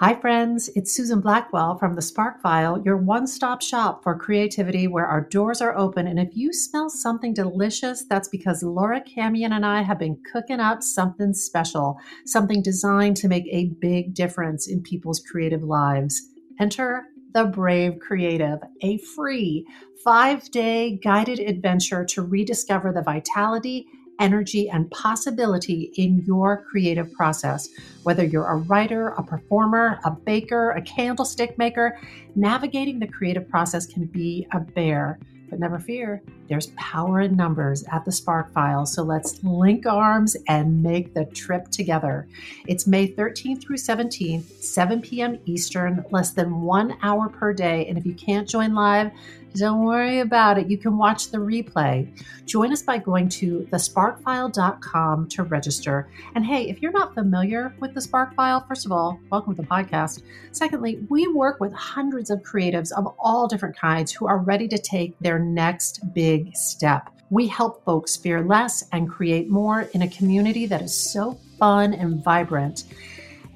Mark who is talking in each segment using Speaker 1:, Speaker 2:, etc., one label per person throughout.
Speaker 1: Hi, friends. It's Susan Blackwell from the Spark File, your one stop shop for creativity where our doors are open. And if you smell something delicious, that's because Laura Camien and I have been cooking up something special, something designed to make a big difference in people's creative lives. Enter the Brave Creative, a free five day guided adventure to rediscover the vitality energy, and possibility in your creative process. Whether you're a writer, a performer, a baker, a candlestick maker, navigating the creative process can be a bear. But never fear, there's power in numbers at the Spark File. So let's link arms and make the trip together. It's May 13th through 17th, 7 p.m. Eastern, less than one hour per day. And if you can't join live, don't worry about it. You can watch the replay. Join us by going to thesparkfile.com to register. And hey, if you're not familiar with the Spark File, first of all, welcome to the podcast. Secondly, we work with hundreds of creatives of all different kinds who are ready to take their next big step. We help folks fear less and create more in a community that is so fun and vibrant.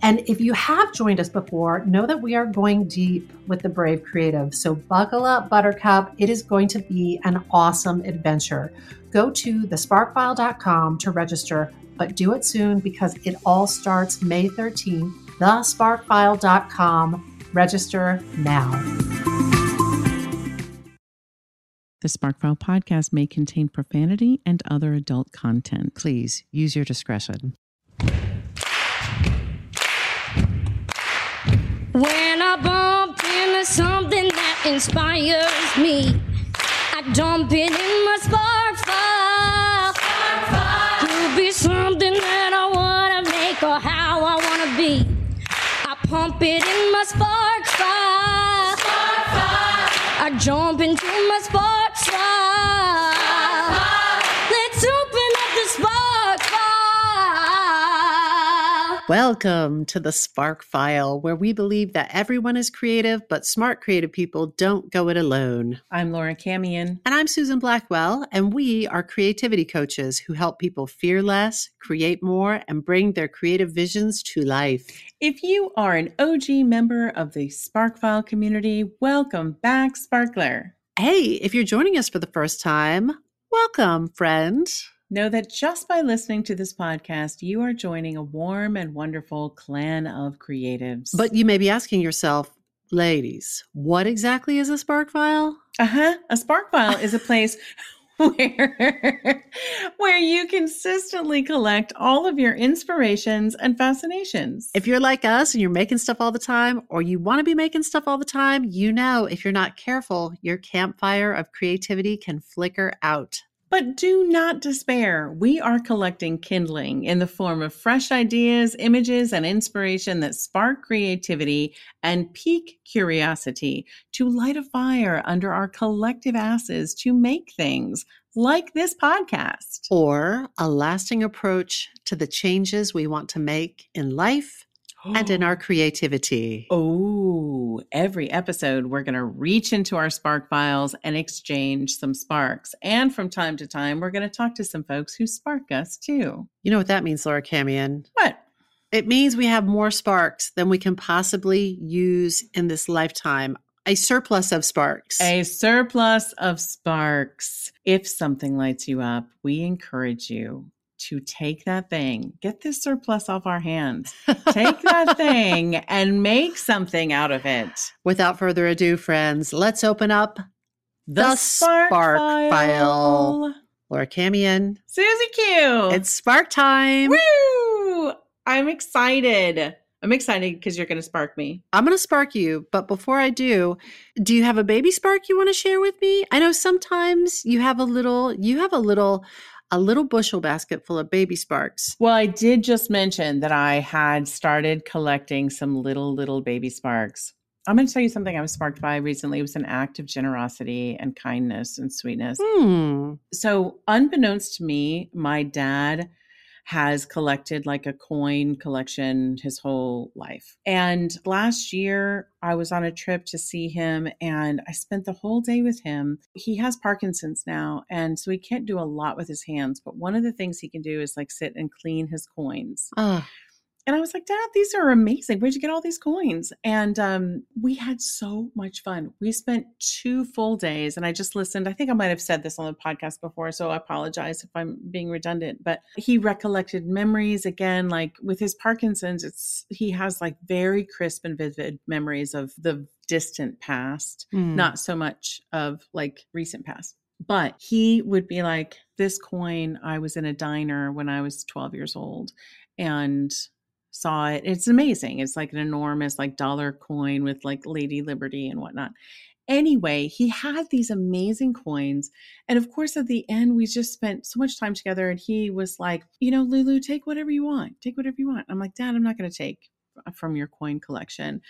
Speaker 1: And if you have joined us before, know that we are going deep with the Brave Creative. So buckle up, Buttercup. It is going to be an awesome adventure. Go to thesparkfile.com to register, but do it soon because it all starts May 13th. Thesparkfile.com. Register now.
Speaker 2: The Sparkfile podcast may contain profanity and other adult content.
Speaker 3: Please use your discretion.
Speaker 4: When I bump into something that inspires me, I dump it in my spark. Could be something that I wanna make or how I wanna be. I pump it in my spark. I jump into my spark
Speaker 3: Welcome to the Spark File, where we believe that everyone is creative, but smart creative people don't go it alone.
Speaker 2: I'm Laura Camien.
Speaker 3: And I'm Susan Blackwell, and we are creativity coaches who help people fear less, create more, and bring their creative visions to life.
Speaker 2: If you are an OG member of the Sparkfile community, welcome back, Sparkler.
Speaker 3: Hey, if you're joining us for the first time, welcome, friend.
Speaker 2: Know that just by listening to this podcast, you are joining a warm and wonderful clan of creatives.
Speaker 3: But you may be asking yourself, ladies, what exactly is a Spark File?
Speaker 2: Uh huh. A spark file is a place where where you consistently collect all of your inspirations and fascinations.
Speaker 3: If you're like us and you're making stuff all the time, or you want to be making stuff all the time, you know if you're not careful, your campfire of creativity can flicker out.
Speaker 2: But do not despair. We are collecting kindling in the form of fresh ideas, images, and inspiration that spark creativity and pique curiosity to light a fire under our collective asses to make things like this podcast.
Speaker 3: Or a lasting approach to the changes we want to make in life and in our creativity.
Speaker 2: Oh, every episode, we're going to reach into our spark files and exchange some sparks. And from time to time, we're going to talk to some folks who spark us too.
Speaker 3: You know what that means, Laura Camien?
Speaker 2: What?
Speaker 3: It means we have more sparks than we can possibly use in this lifetime. A surplus of sparks.
Speaker 2: A surplus of sparks. If something lights you up, we encourage you to take that thing, get this surplus off our hands, take that thing and make something out of it.
Speaker 3: Without further ado, friends, let's open up the,
Speaker 2: Spark
Speaker 3: Spark,
Speaker 2: File.
Speaker 3: File. Laura Camien,
Speaker 2: Susie Q.
Speaker 3: it's Spark time.
Speaker 2: Woo! I'm excited. I'm excited because you're going to spark me.
Speaker 3: I'm going to spark you, but before I do, do you have a baby spark you want to share with me? I know sometimes you have a little, you have a little, a little bushel basket full of baby sparks.
Speaker 2: Well, I did just mention that I had started collecting some little, little baby sparks. I'm going to tell you something I was sparked by recently. It was an act of generosity and kindness and sweetness.
Speaker 3: Hmm.
Speaker 2: So, unbeknownst to me, my dad has collected like a coin collection his whole life. And last year, I was on a trip to see him and I spent the whole day with him. He has Parkinson's now, and so he can't do a lot with his hands. But one of the things he can do is like sit and clean his coins. And I was like, Dad, these are amazing. Where'd you get all these coins? And um, we had so much fun. We spent two full days, and I just listened. I think I might have said this on the podcast before, so I apologize if I'm being redundant. But he recollected memories again, like with his Parkinson's. It's he has like very crisp and vivid memories of the distant past,
Speaker 3: Mm.
Speaker 2: not so much of like recent past. But he would be like, This coin, I was in a diner when I was 12 years old and saw it. It's amazing. It's like an enormous, like dollar coin with like Lady Liberty and whatnot. Anyway, he had these amazing coins. And of course, at the end, we just spent so much time together. And he was like, You know, Lulu, take whatever you want. Take whatever you want. I'm like, Dad, I'm not going to take uh, from your coin collection.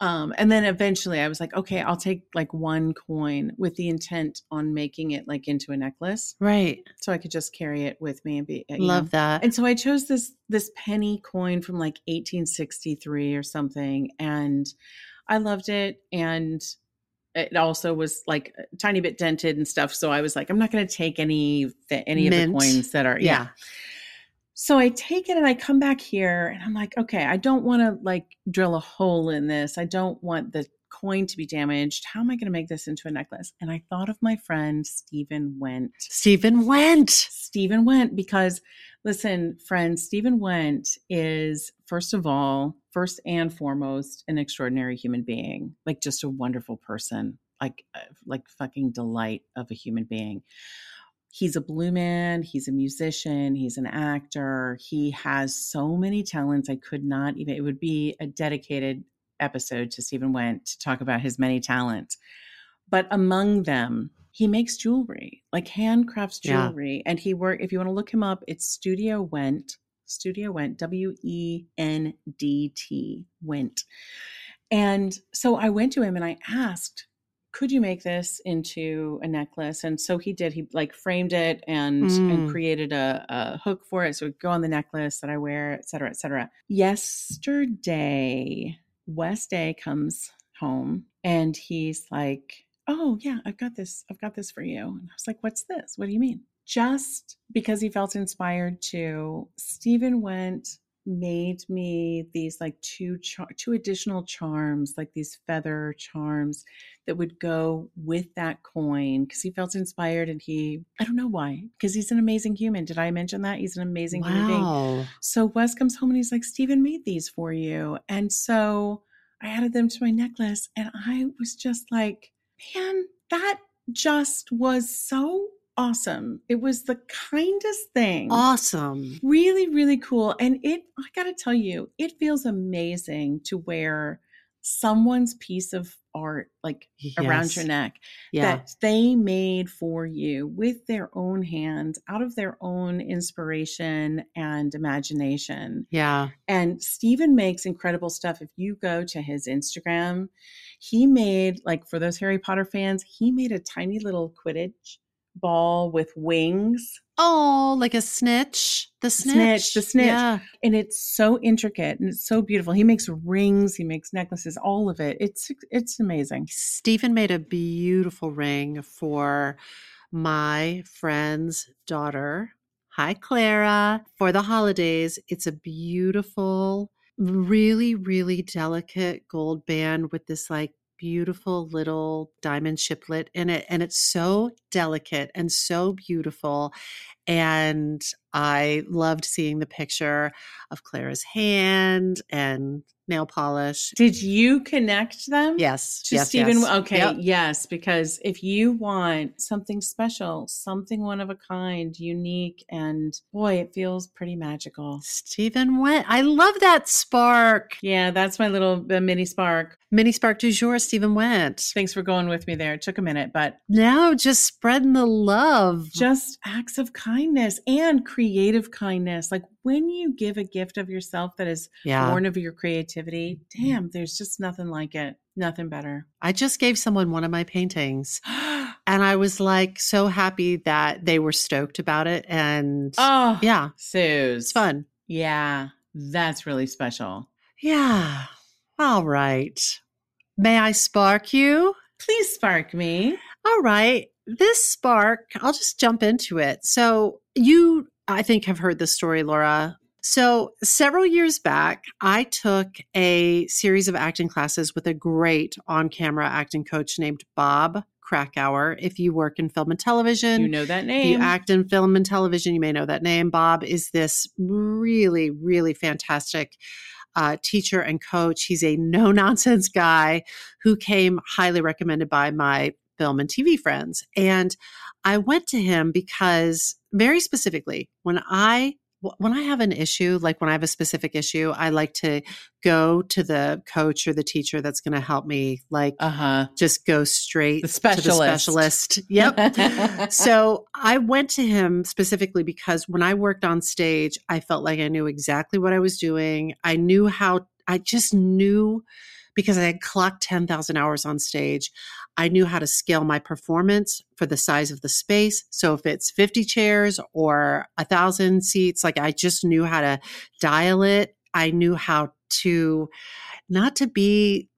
Speaker 2: Um, and then eventually I was like, okay, I'll take like one coin with the intent on making it like into a necklace
Speaker 3: Right.
Speaker 2: so I could just carry it with me and be you know.
Speaker 3: Love that.
Speaker 2: And so I chose this this penny coin from like 1863 or something and I loved it and it also was like a tiny bit dented and stuff so I was like I'm not going to take any the, any of the coins that are
Speaker 3: yeah.
Speaker 2: So I take it and I come back here and I'm like, okay, I don't want to like drill a hole in this. I don't want the coin to be damaged. How am I going to make this into a necklace? And I thought of my friend Stephen Wendt.
Speaker 3: Stephen Wendt.
Speaker 2: Stephen Wendt because listen, friends, Stephen Wendt is first of all, first and foremost, an extraordinary human being, like just a wonderful person, like uh, like fucking delight of a human being he's a blue man he's a musician he's an actor he has so many talents i could not even it would be a dedicated episode to stephen wendt to talk about his many talents but among them he makes jewelry like handcrafts
Speaker 3: Yeah.
Speaker 2: jewelry and he work if you want to look him up it's studio wendt studio wendt w-e-n-d-t wendt and so i went to him and i asked could you make this into a necklace? And so he did. He like framed it and and
Speaker 3: Mm.
Speaker 2: created a, a hook for it, so it would go on the necklace that I wear, et cetera, et cetera. Yesterday, West Day comes home and he's like, "Oh yeah, I've got this. I've got this for you." And I was like, "What's this? What do you mean?" Just because he felt inspired to, Stephen Wendt made me these like two char- two additional charms like these feather charms that would go with that coin because he felt inspired and he I don't know why because he's an amazing human. Did I mention that he's an amazing human being? So Wes comes home and he's like, Steven made these for you. And so I added them to my necklace and I was just like, man, that just was so awesome. It was the kindest thing
Speaker 3: Awesome.
Speaker 2: really really cool and it i gotta tell you it feels amazing to wear someone's piece of art like around your neck
Speaker 3: Yeah.
Speaker 2: that they made for you with their own hands out of their own inspiration and imagination
Speaker 3: yeah.
Speaker 2: and stephen makes incredible stuff. If you go to his Instagram, he made, like, for those Harry Potter fans, he made a tiny little Quidditch ball with wings.
Speaker 3: Oh, like a snitch. The snitch.
Speaker 2: Snitch, the snitch.
Speaker 3: Yeah.
Speaker 2: And it's so intricate and it's so beautiful. He makes rings, he makes necklaces, all of it. It's it's amazing.
Speaker 3: Stephen made a beautiful ring for my friend's daughter. Hi, Clara. For the holidays, it's a beautiful, really, really delicate gold band with this like beautiful little diamond chiplet in it. And it's so delicate and so beautiful. And I loved seeing the picture of Clara's hand and nail polish.
Speaker 2: Did you connect them?
Speaker 3: Yes.
Speaker 2: to
Speaker 3: yes,
Speaker 2: Stephen.
Speaker 3: yes.
Speaker 2: Okay,
Speaker 3: Yep.
Speaker 2: yes, because if you want something special, something one of a kind, unique, and boy, it feels pretty magical.
Speaker 3: Stephen Wendt. I love that spark.
Speaker 2: Yeah, that's my little uh, mini spark.
Speaker 3: Mini spark du jour, Stephen Wendt.
Speaker 2: Thanks for going with me there. It took a minute, but
Speaker 3: Now just spreading the love.
Speaker 2: just acts of kindness and creative kindness. Like when you give a gift of yourself that is
Speaker 3: yeah.
Speaker 2: born of your creativity, mm-hmm. damn, there's just nothing like it. Nothing better.
Speaker 3: I just gave someone one of my paintings and I was like so happy that they were stoked about it. And
Speaker 2: oh,
Speaker 3: yeah,
Speaker 2: Suze.
Speaker 3: it's fun.
Speaker 2: Yeah, that's really special.
Speaker 3: Yeah. All right. May I spark you?
Speaker 2: Please spark me.
Speaker 3: All right. This spark, I'll just jump into it. So, you, I think, have heard this story, Laura, So, several years back, I took a series of acting classes with a great on camera acting coach named Bob Krakower. If you work in film and television,
Speaker 2: You know that
Speaker 3: if
Speaker 2: name.
Speaker 3: you act in film and television, you may know that name. Bob is this really, really fantastic uh, teacher and coach. He's a no nonsense guy who came highly recommended by my film and TV friends. And I went to him because, very specifically, when I when I have an issue, like when I have a specific issue, I like to go to the coach or the teacher that's going to help me, like
Speaker 2: uh huh.
Speaker 3: just go straight
Speaker 2: The
Speaker 3: to the
Speaker 2: specialist.
Speaker 3: specialist. Yep. so I went to him specifically because when I worked on stage, I felt like I knew exactly what I was doing. I knew how, I just knew because I had clocked 10,000 hours on stage. I knew how to scale my performance for the size of the space. So if it's 50 chairs or a thousand seats, like I just knew how to dial it. I knew how to not to be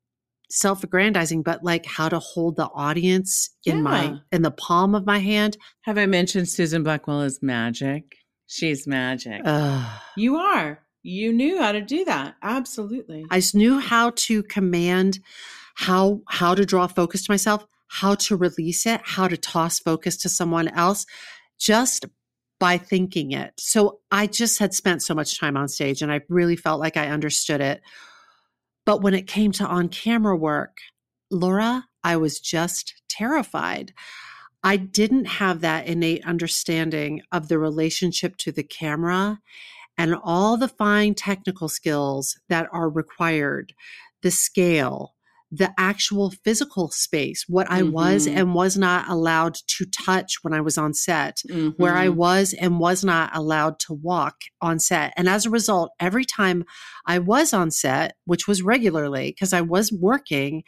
Speaker 3: self-aggrandizing, but like how to hold the audience in
Speaker 2: Yeah.
Speaker 3: my in the palm of my hand.
Speaker 2: Have I mentioned Susan Blackwell is magic? She's magic.
Speaker 3: Ugh.
Speaker 2: you are. You knew how to do that. Absolutely.
Speaker 3: I knew how to command how how to draw focus to myself, how to release it, how to toss focus to someone else just by thinking it. So I just had spent so much time on stage and I really felt like I understood it. But when it came to on camera work, Laura, I was just terrified. I didn't have that innate understanding of the relationship to the camera and all the fine technical skills that are required, the scale, the actual physical space, what I was
Speaker 2: Mhm.
Speaker 3: and was not allowed to touch when I was on set, where I
Speaker 2: Mhm.
Speaker 3: was and was not allowed to walk on set. And as a result, every time I was on set, which was regularly because I was working,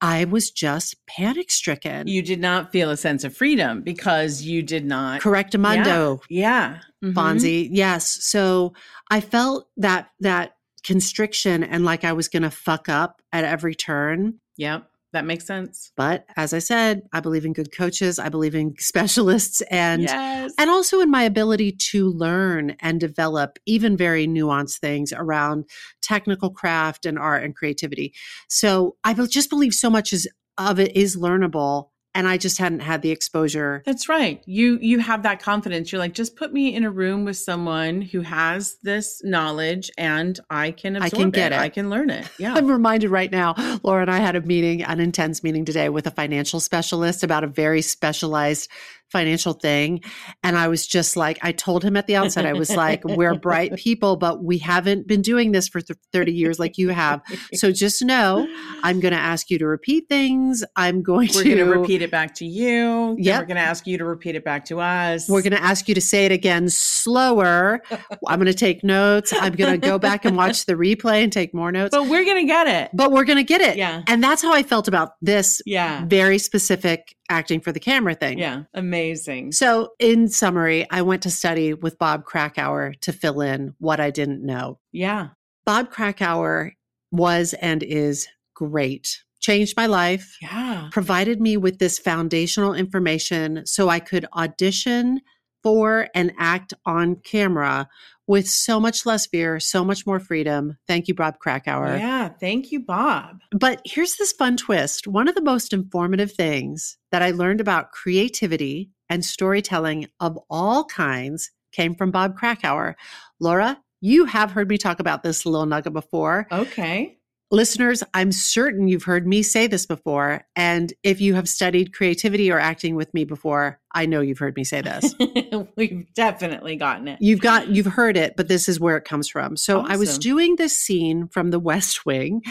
Speaker 3: I was just panic stricken.
Speaker 2: you did not feel a sense of freedom because you did not.
Speaker 3: Correctamundo,
Speaker 2: Yeah. Mhm.
Speaker 3: Fonzie. Yes. So I felt that that constriction and like I was going to fuck up at every turn.
Speaker 2: Yep. That makes sense.
Speaker 3: But as I said, I believe in good coaches. I believe in specialists and
Speaker 2: yes.
Speaker 3: and also in my ability to learn and develop even very nuanced things around technical craft and art and creativity. So I just believe so much is of it is learnable and I just hadn't had the exposure.
Speaker 2: That's right. You you have that confidence. You're like, just put me in a room with someone who has this knowledge, and I can
Speaker 3: I can get it.
Speaker 2: I can learn it. Yeah.
Speaker 3: I'm reminded right now, Laura and I had a meeting, an intense meeting today with a financial specialist about a very specialized financial thing. And I was just like, I told him at the outset, I was like, we're bright people, but we haven't been doing this for th- 30 years like you have. So just know I'm going to ask you to repeat things. I'm going
Speaker 2: We're
Speaker 3: to
Speaker 2: to repeat it back to you.
Speaker 3: Yep.
Speaker 2: We're going to ask you to repeat it back to us.
Speaker 3: We're going to ask you to say it again slower. I'm going to take notes. I'm going to go back and watch the replay and take more notes.
Speaker 2: but we're going to get it.
Speaker 3: But we're going to get it.
Speaker 2: Yeah.
Speaker 3: And that's how I felt about this
Speaker 2: Yeah.
Speaker 3: very specific acting for the camera thing.
Speaker 2: Yeah. Amazing.
Speaker 3: So, in summary, I went to study with Bob Krakower to fill in what I didn't know.
Speaker 2: Yeah.
Speaker 3: Bob Krakower was and is great, changed my life,
Speaker 2: Yeah.
Speaker 3: provided me with this foundational information so I could audition for and act on camera with so much less fear, so much more freedom. Thank you, Bob Krakower.
Speaker 2: Yeah. Thank you, Bob.
Speaker 3: But here's this fun twist. One of the most informative things that I learned about creativity and storytelling of all kinds came from Bob Krakower. Laura, you have heard me talk about this little nugget before.
Speaker 2: Okay.
Speaker 3: Listeners, I'm certain you've heard me say this before. And if you have studied creativity or acting with me before, I know you've heard me say this.
Speaker 2: We've definitely gotten it.
Speaker 3: You've got you've heard it, but this is where it comes from. So I was doing this scene from the West Wing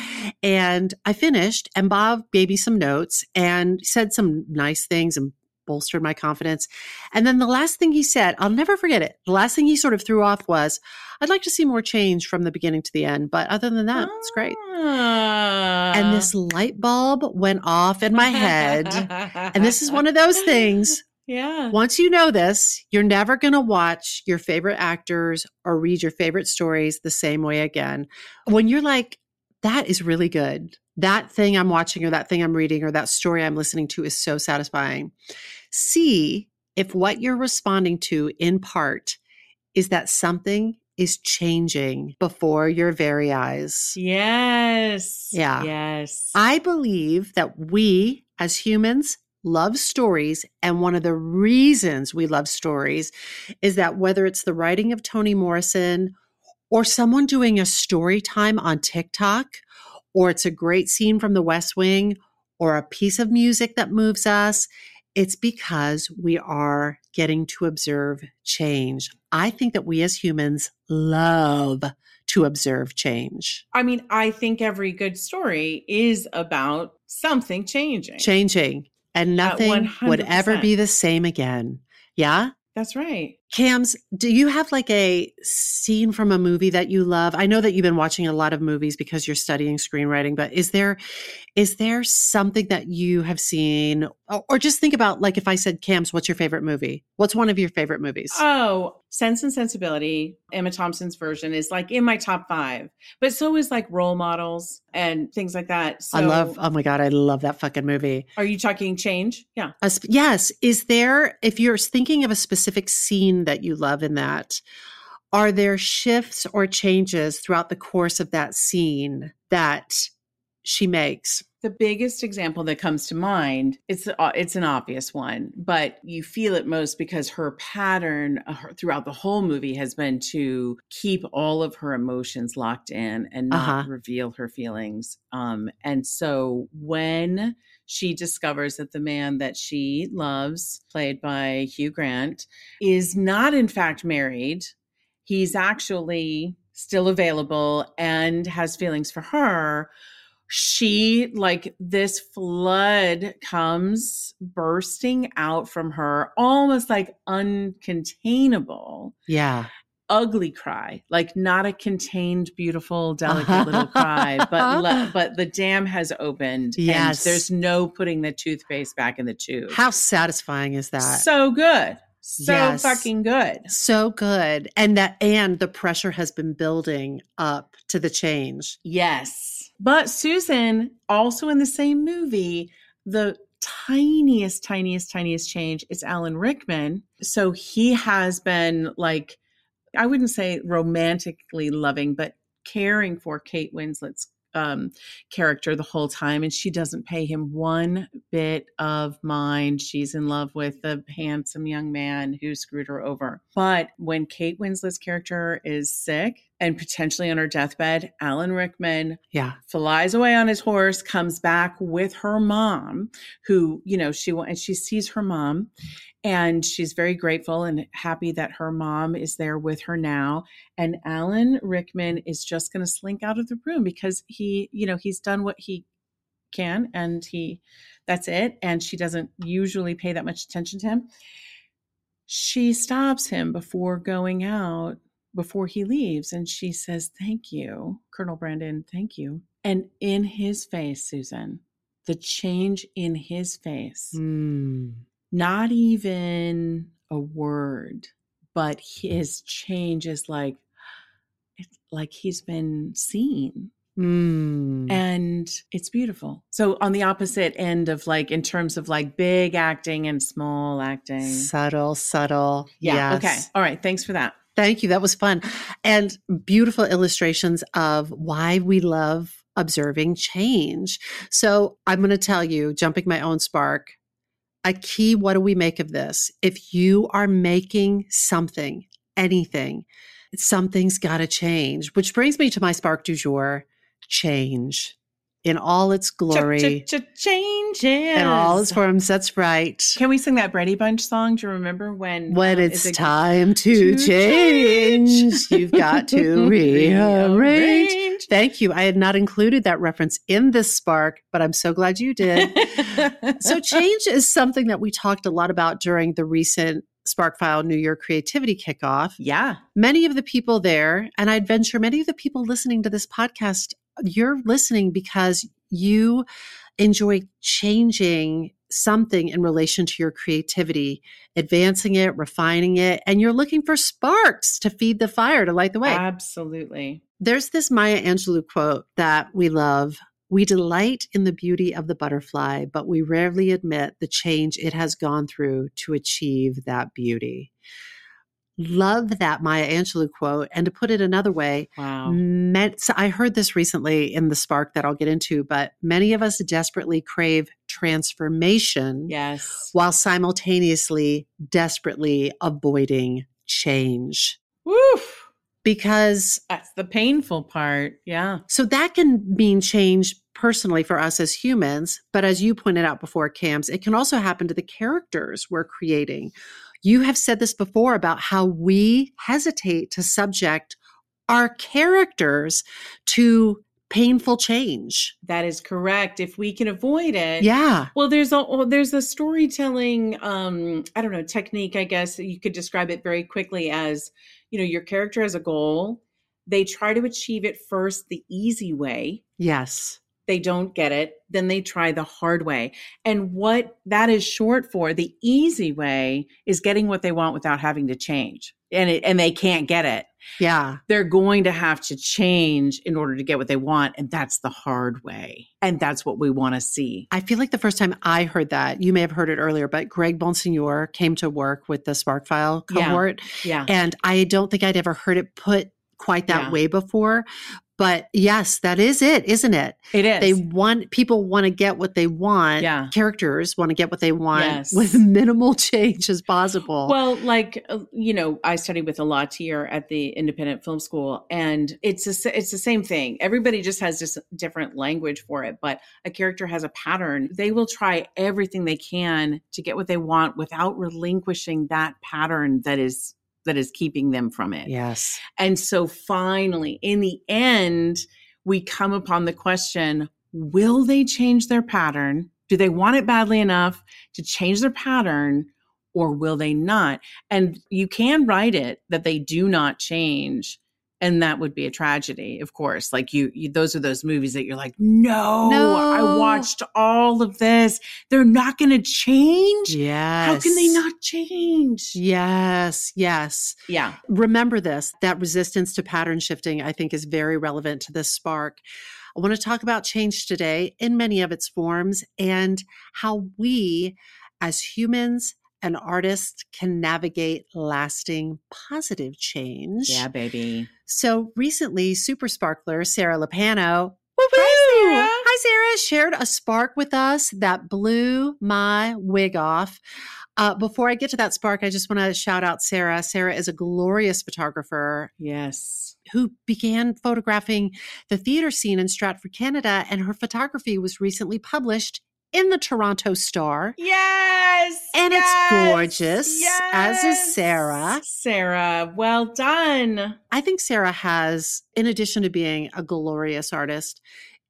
Speaker 3: and I finished and Bob gave me some notes and said some nice things and bolstered my confidence. And then the last thing he said, I'll never forget it. The last thing he sort of threw off was, I'd like to see more change from the beginning to the end, but other than that, it's great.
Speaker 2: Ah.
Speaker 3: And this light bulb went off in my head. And this is one of those things
Speaker 2: Yeah.
Speaker 3: once you know this, you're never going to watch your favorite actors or read your favorite stories the same way again. When you're like, that is really good. That thing I'm watching or that thing I'm reading or that story I'm listening to is so satisfying. See if what you're responding to in part is that something is changing before your very eyes.
Speaker 2: Yes.
Speaker 3: Yeah.
Speaker 2: Yes.
Speaker 3: I believe that we as humans love stories. And one of the reasons we love stories is that whether it's the writing of Toni Morrison or someone doing a story time on TikTok, or it's a great scene from the West Wing, or a piece of music that moves us, it's because we are getting to observe change. I think that we as humans love to observe change.
Speaker 2: I mean, I think every good story is about something changing.
Speaker 3: Changing. And nothing would ever be the same again. Yeah?
Speaker 2: That's right.
Speaker 3: Cams, do you have like a scene from a movie that you love? I know that you've been watching a lot of movies because you're studying screenwriting, but is there is there something that you have seen or, or just think about like if I said Cams, what's your favorite movie? What's one of your favorite movies?
Speaker 2: Oh, Sense and Sensibility, Emma Thompson's version is like in my top five, but so is like role models and things like that. So
Speaker 3: I love oh my god, I love that fucking movie.
Speaker 2: Are you talking change? Yeah.
Speaker 3: A yes, is there if you're thinking of a specific scene that you love in that, are there shifts or changes throughout the course of that scene that she makes?
Speaker 2: The biggest example that comes to mind, it's uh, it's an obvious one, but you feel it most because her pattern uh, throughout the whole movie has been to keep all of her emotions locked in and not
Speaker 3: Uh-huh.
Speaker 2: reveal her feelings. Um, and so when she discovers that the man that she loves, played by Hugh Grant, is not in fact married, he's actually still available and has feelings for her. She like this flood comes bursting out from her almost like uncontainable.
Speaker 3: Yeah.
Speaker 2: Ugly cry like not a contained beautiful delicate little cry but le- but the dam has opened
Speaker 3: Yes.
Speaker 2: and there's no putting the toothpaste back in the tube
Speaker 3: How satisfying is that?
Speaker 2: so good so
Speaker 3: Yes.
Speaker 2: fucking good
Speaker 3: So good. And that and the pressure has been building up to the change.
Speaker 2: Yes. But Susan, also in the same movie, the tiniest, tiniest, tiniest change is Alan Rickman. So he has been like, I wouldn't say romantically loving, but caring for Kate Winslet's um, character the whole time. And she doesn't pay him one bit of mind. She's in love with the handsome young man who screwed her over. But when Kate Winslet's character is sick and potentially on her deathbed, Alan Rickman
Speaker 3: Yeah.
Speaker 2: flies away on his horse, comes back with her mom, who, you know, she and she sees her mom and she's very grateful and happy that her mom is there with her now. And Alan Rickman is just going to slink out of the room because he, you know, he's done what he can and he, that's it. And she doesn't usually pay that much attention to him. She stops him before going out before he leaves and she says, Thank you, Colonel Brandon, thank you. And in his face, Susan, the change in his face,
Speaker 3: Mm.
Speaker 2: not even a word, but his change is like, it's like he's been seen
Speaker 3: Mm.
Speaker 2: and it's beautiful. So on the opposite end of like in terms of like big acting and small acting.
Speaker 3: Subtle, subtle.
Speaker 2: Yeah.
Speaker 3: Yes.
Speaker 2: Okay. All right. Thanks for that.
Speaker 3: Thank you. That was fun. And beautiful illustrations of why we love observing change. So I'm going to tell you, jumping my own spark, a key what do we make of this? If you are making something, anything, something's got to change, which brings me to my spark du jour change in all its glory,
Speaker 2: Changes.
Speaker 3: in all its forms. That's right.
Speaker 2: Can we sing that Brady Bunch song? Do you remember when?
Speaker 3: When
Speaker 2: um,
Speaker 3: it's
Speaker 2: it-
Speaker 3: time to,
Speaker 2: to
Speaker 3: change,
Speaker 2: change.
Speaker 3: you've got to rearrange. Thank you. I had not included that reference in this spark, but I'm so glad you did. so, change is something that we talked a lot about during the recent SparkFile New Year Creativity Kickoff.
Speaker 2: yeah.
Speaker 3: Many of the people there, and I'd venture many of the people listening to this podcast, you're listening because you enjoy changing something in relation to your creativity, advancing it, refining it, and you're looking for sparks to feed the fire, to light the way.
Speaker 2: Absolutely.
Speaker 3: There's this Maya Angelou quote that we love. We delight in the beauty of the butterfly, but we rarely admit the change it has gone through to achieve that beauty. Love that Maya Angelou quote. And to put it another way,
Speaker 2: Wow.
Speaker 3: so I heard this recently in the spark that I'll get into, but many of us desperately crave transformation
Speaker 2: Yes.
Speaker 3: while simultaneously desperately avoiding change.
Speaker 2: Woof.
Speaker 3: Because
Speaker 2: That's the painful part. Yeah.
Speaker 3: so that can mean change personally for us as humans, but as you pointed out before, Cams, it can also happen to the characters we're creating. You have said this before about how we hesitate to subject our characters to painful change.
Speaker 2: That is correct. If we can avoid it.
Speaker 3: Yeah.
Speaker 2: Well, there's a well, there's a storytelling um I don't know, technique, I guess you could describe it very quickly as, you know, your character has a goal. They try to achieve it first the easy way.
Speaker 3: Yes.
Speaker 2: They don't get it, then they try the hard way. And what that is short for, the easy way is getting what they want without having to change. And it, and they can't get it.
Speaker 3: Yeah.
Speaker 2: They're going to have to change in order to get what they want, and that's the hard way. And that's what we want to see.
Speaker 3: I feel like the first time I heard that, you may have heard it earlier, but Greg Bonsignor came to work with the Spark File
Speaker 2: Yeah.
Speaker 3: cohort.
Speaker 2: Yeah.
Speaker 3: And I don't think I'd ever heard it put quite that
Speaker 2: Yeah.
Speaker 3: way before. But yes, that is it, isn't it?
Speaker 2: It is.
Speaker 3: They want people want to get what they want.
Speaker 2: Yeah.
Speaker 3: Characters want to get what they want
Speaker 2: Yes.
Speaker 3: with minimal change as possible.
Speaker 2: Well, like uh, you know, I studied with a law tier at the Independent Film School, and it's a, it's the same thing. Everybody just has just different language for it, but a character has a pattern. They will try everything they can to get what they want without relinquishing that pattern that is that is keeping them from it.
Speaker 3: yes.
Speaker 2: And so finally, in the end, we come upon the question will they change their pattern? Do they want it badly enough to change their pattern or will they not? And you can write it that they do not change. And that would be a tragedy, of course. Like you, you those are those movies that you're like, no,
Speaker 3: No.
Speaker 2: I watched all of this. They're not going to change.
Speaker 3: Yes.
Speaker 2: How can they not change?
Speaker 3: Yes. Yes.
Speaker 2: Yeah.
Speaker 3: remember this that resistance to pattern shifting i think is very relevant to this spark i want to talk about change today in many of its forms and how we as humans and artists can navigate lasting positive change
Speaker 2: Yeah, baby.
Speaker 3: So recently super sparkler sarah lapano
Speaker 2: Hi, Sarah.
Speaker 3: Hi, Sarah. Shared a spark with us that blew my wig off. Uh, before I get to that spark, I just want to shout out Sarah. Sarah is a glorious photographer
Speaker 2: Yes.
Speaker 3: who began photographing the theater scene in Stratford, Canada, and her photography was recently published in the Toronto Star.
Speaker 2: Yes.
Speaker 3: And it's gorgeous, yes, as is Sarah.
Speaker 2: Sarah, well done.
Speaker 3: I think Sarah has, in addition to being a glorious artist,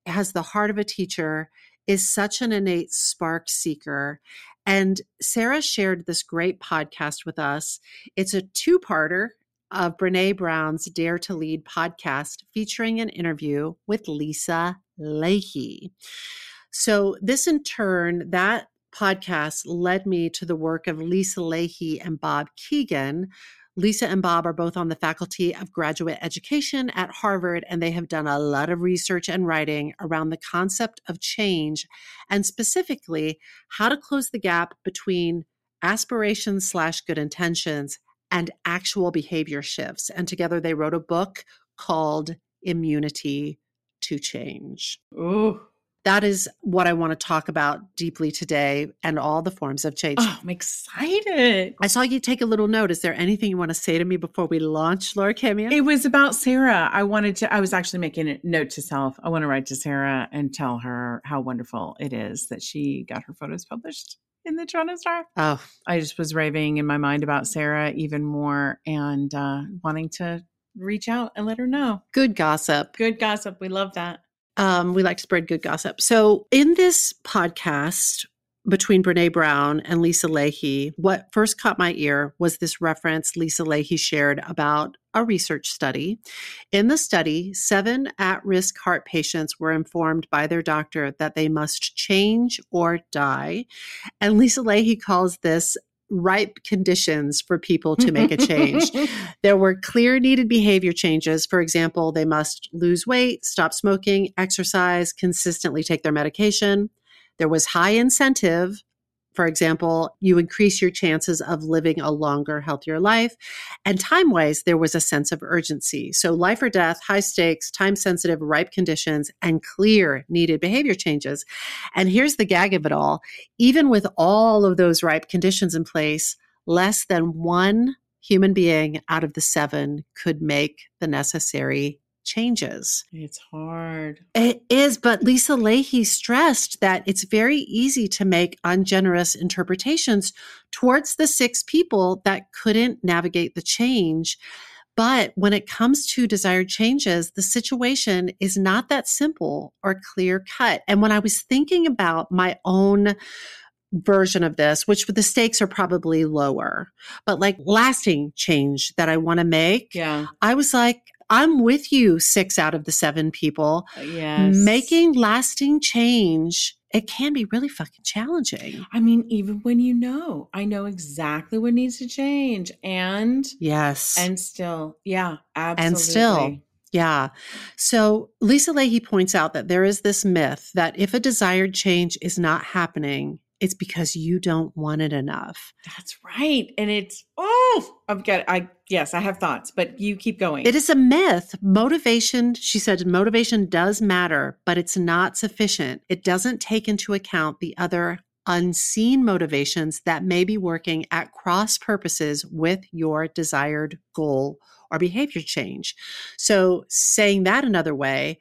Speaker 3: has the heart of a teacher, is such an innate spark seeker. And Sarah shared this great podcast with us. It's a two parter of Brene Brown's Dare to Lead podcast featuring an interview with Lisa Lahey. So, this in turn, that podcast led me to the work of Lisa Lahey and Bob Kegan. Lisa and Bob are both on the faculty of graduate education at Harvard, and they have done a lot of research and writing around the concept of change and specifically how to close the gap between aspirations slash good intentions and actual behavior shifts. And together they wrote a book called Immunity to Change.
Speaker 2: Ooh.
Speaker 3: That is what I want to talk about deeply today and all the forms of change.
Speaker 2: Oh, I'm excited.
Speaker 3: I saw you take a little note. Is there anything you want to say to me before we launch, Laura Camien?
Speaker 2: It was about Sarah. I wanted to, I was actually making a note to self. I want to write to Sarah and tell her how wonderful it is that she got her photos published in the Toronto Star.
Speaker 3: oh,
Speaker 2: I just was raving in my mind about Sarah even more and uh, wanting to reach out and let her know.
Speaker 3: good gossip.
Speaker 2: Good gossip. We love that.
Speaker 3: Um, we like to spread good gossip. So, in this podcast between Brene Brown and Lisa Lahey, what first caught my ear was this reference Lisa Lahey shared about a research study. In the study, seven at risk heart patients were informed by their doctor that they must change or die. And Lisa Lahey calls this ripe conditions for people to make a change. There were clear needed behavior changes. For example, they must lose weight, stop smoking, exercise, consistently take their medication. There was high incentive For example, you increase your chances of living a longer, healthier life. And time wise, there was a sense of urgency. So, life or death, high stakes, time sensitive, ripe conditions, and clear needed behavior changes. And here's the gag of it all even with all of those ripe conditions in place, less than one human being out of the seven could make the necessary changes.
Speaker 2: It's hard.
Speaker 3: It is, but Lisa Lahey stressed that it's very easy to make ungenerous interpretations towards the six people that couldn't navigate the change. But when it comes to desired changes, the situation is not that simple or clear cut. And when I was thinking about my own version of this, which the stakes are probably lower, but like lasting change that I want to make,
Speaker 2: Yeah.
Speaker 3: I was like, I'm with you, six out of the seven people.
Speaker 2: Uh, yes.
Speaker 3: Making lasting change, it can be really fucking challenging.
Speaker 2: I mean, even when you know, I know exactly what needs to change. And
Speaker 3: Yes.
Speaker 2: and still, yeah, absolutely.
Speaker 3: And still. yeah. So Lisa Lahey points out that there is this myth that if a desired change is not happening, it's because you don't want it enough.
Speaker 2: That's right. And it's oh, I've got I yes, I have thoughts, but you keep going.
Speaker 3: It is a myth. Motivation, she said, motivation does matter, but it's not sufficient. It doesn't take into account the other unseen motivations that may be working at cross purposes with your desired goal or behavior change. So, saying that another way,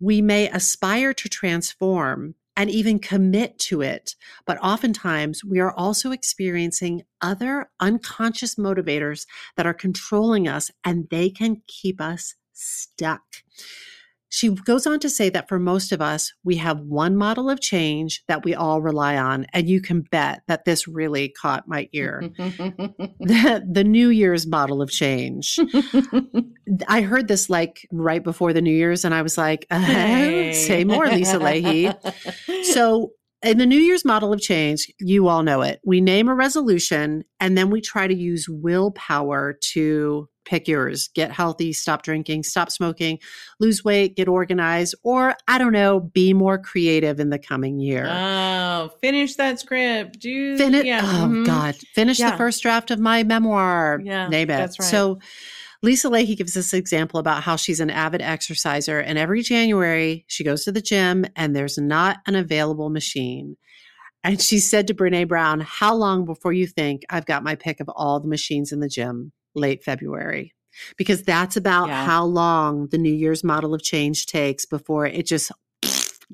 Speaker 3: we may aspire to transform and even commit to it, but oftentimes we are also experiencing other unconscious motivators that are controlling us and they can keep us stuck. She goes on to say that for most of us, we have one model of change that we all rely on. And you can bet that this really caught my ear. the, the New Year's model of change. I heard this like right before the New Year's, and I was like, uh, say more, Lisa Lahey. So, in the New Year's model of change, you all know it. We name a resolution and then we try to use willpower to pick yours. Get healthy, stop drinking, stop smoking, lose weight, get organized, or I don't know, be more creative in the coming year.
Speaker 2: Oh, finish that script. Do
Speaker 3: Finish.
Speaker 2: yeah,
Speaker 3: oh
Speaker 2: mhm.
Speaker 3: God! Finish
Speaker 2: Yeah.
Speaker 3: the first draft of my memoir.
Speaker 2: Yeah,
Speaker 3: name it.
Speaker 2: that's right.
Speaker 3: So, Lisa Lahey gives this example about how she's an avid exerciser, and every January she goes to the gym, and there's not an available machine. And she said to Brene Brown, "How long before you think I've got my pick of all the machines in the gym?" Late February. Because that's about
Speaker 2: Yeah.
Speaker 3: how long the New Year's model of change takes before it just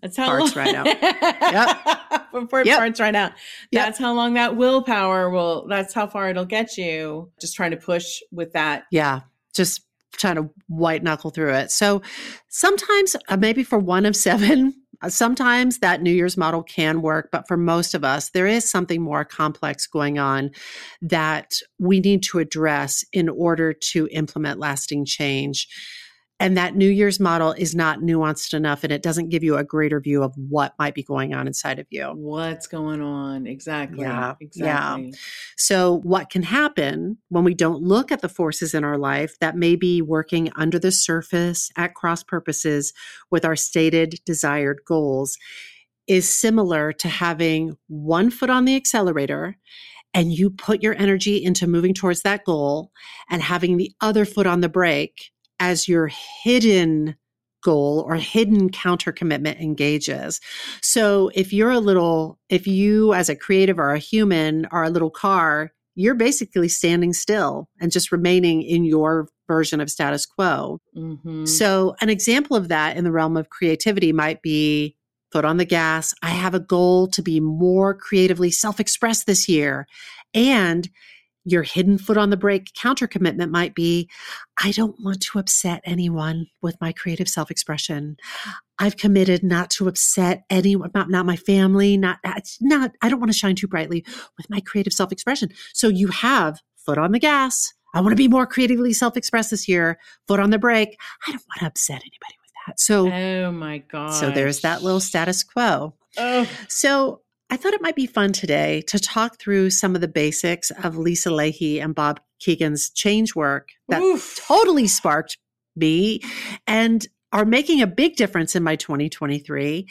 Speaker 2: That's how
Speaker 3: Farts
Speaker 2: long,
Speaker 3: right out.
Speaker 2: Yep. Before it
Speaker 3: Yep.
Speaker 2: farts right out.
Speaker 3: Yep.
Speaker 2: That's how long that willpower will. That's how far it'll get you. Just trying to push with that.
Speaker 3: yeah, just trying to white knuckle through it. So sometimes, uh, maybe for one of seven, uh, sometimes that New Year's model can work. But for most of us, there is something more complex going on that we need to address in order to implement lasting change. And that New Year's model is not nuanced enough and it doesn't give you a greater view of what might be going on inside of you.
Speaker 2: What's going on? Exactly.
Speaker 3: Yeah, yeah.
Speaker 2: Exactly.
Speaker 3: So, what can happen when we don't look at the forces in our life that may be working under the surface at cross purposes with our stated desired goals is similar to having one foot on the accelerator and you put your energy into moving towards that goal and having the other foot on the brake as your hidden goal or hidden counter commitment engages. So if you're a little, if you as a creative or a human are a little car, you're basically standing still and just remaining in your version of status quo.
Speaker 2: Mhm.
Speaker 3: So, an example of that in the realm of creativity might be foot on the gas. I have a goal to be more creatively self expressed this year. And your hidden foot on the brake counter commitment might be I don't want to upset anyone with my creative self expression. I've committed not to upset anyone, not, not my family, not, uh, not, I don't want to shine too brightly with my creative self expression. So you have foot on the gas. I want to be more creatively self expressed this year. Foot on the brake. I don't want to upset anybody with that. So,
Speaker 2: Oh my god.
Speaker 3: so there's that little status quo.
Speaker 2: Oh,
Speaker 3: So I thought it might be fun today to talk through some of the basics of Lisa Lahey and Bob Kegan's change work that
Speaker 2: oof.
Speaker 3: totally sparked me and are making a big difference in my 2023.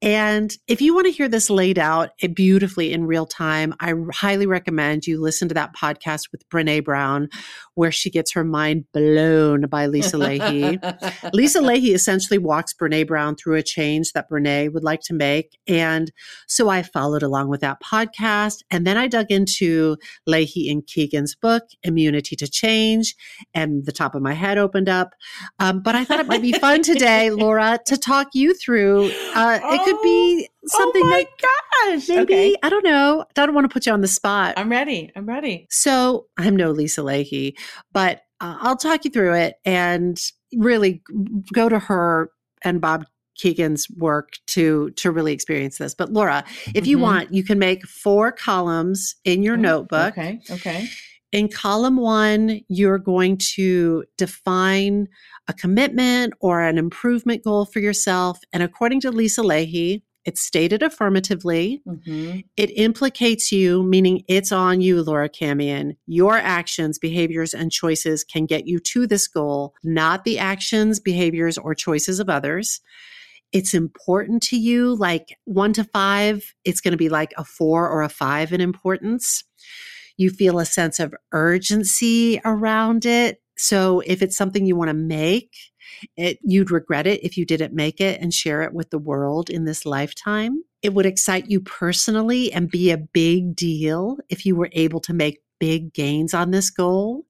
Speaker 3: And if you want to hear this laid out beautifully in real time, I highly recommend you listen to that podcast with Brene Brown, where she gets her mind blown by Lisa Lahey. Lisa Lahey essentially walks Brene Brown through a change that Brene would like to make. And so I followed along with that podcast. And then I dug into Lahey and Kegan's book, Immunity to Change, and the top of my head opened up. Um, but I thought it might be fun today, Laura, to talk you through. Uh, it could be something
Speaker 2: oh my
Speaker 3: that
Speaker 2: gosh.
Speaker 3: maybe,
Speaker 2: Okay.
Speaker 3: I don't know. I don't want to put you on the spot.
Speaker 2: I'm ready. I'm ready.
Speaker 3: So I'm no Lisa Lahey, but uh, I'll talk you through it and really go to her and Bob Kegan's work to to really experience this. But Laura, if you
Speaker 2: Mhm.
Speaker 3: want, you can make four columns in your
Speaker 2: Oh,
Speaker 3: notebook.
Speaker 2: Okay. Okay.
Speaker 3: In column one, you're going to define a commitment or an improvement goal for yourself. And according to Lisa Lahey, it's stated affirmatively.
Speaker 2: hmm
Speaker 3: It implicates you, meaning it's on you, Laura Camien. Your actions, behaviors, and choices can get you to this goal, not the actions, behaviors, or choices of others. It's important to you, like one to five, it's going to be like a four or a five in importance. You feel a sense of urgency around it. So if it's something you want to make, it, you'd regret it if you didn't make it and share it with the world in this lifetime. It would excite you personally and be a big deal if you were able to make big gains on this goal.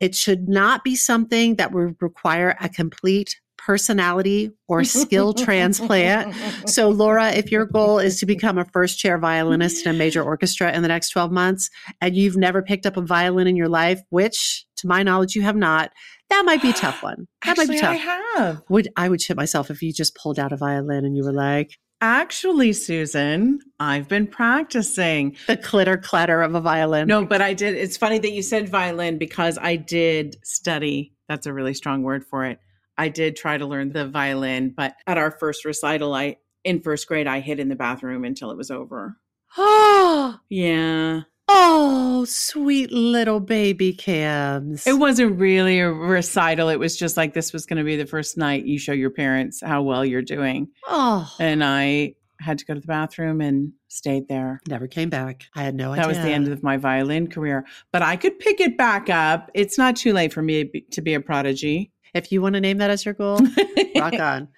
Speaker 3: It should not be something that would require a complete personality or skill transplant. So, Laura, if your goal is to become a first chair violinist in a major orchestra in the next 12 months and you've never picked up a violin in your life, which to my knowledge you have not, that might be a tough one. That
Speaker 2: Actually,
Speaker 3: might
Speaker 2: I
Speaker 3: be tough.
Speaker 2: have.
Speaker 3: Would I would shit myself if you just pulled out a violin and you were like
Speaker 2: Actually, Susan, I've been practicing.
Speaker 3: the clitter clatter of a violin.
Speaker 2: No, but I did. It's funny that you said violin because I did study. That's a really strong word for it. I did try to learn the violin, but at our first recital, I in first grade, I hid in the bathroom until it was over.
Speaker 3: Oh,
Speaker 2: Yeah.
Speaker 3: Oh, sweet little baby cams.
Speaker 2: It wasn't really a recital. It was just like this was going to be the first night you show your parents how well you're doing.
Speaker 3: Oh,
Speaker 2: And I had to go to the bathroom and stayed there.
Speaker 3: never came back. I had no idea.
Speaker 2: That was the end of my violin career, but I could pick it back up. It's not too late for me to be a prodigy.
Speaker 3: If you want to name that as your goal, rock on.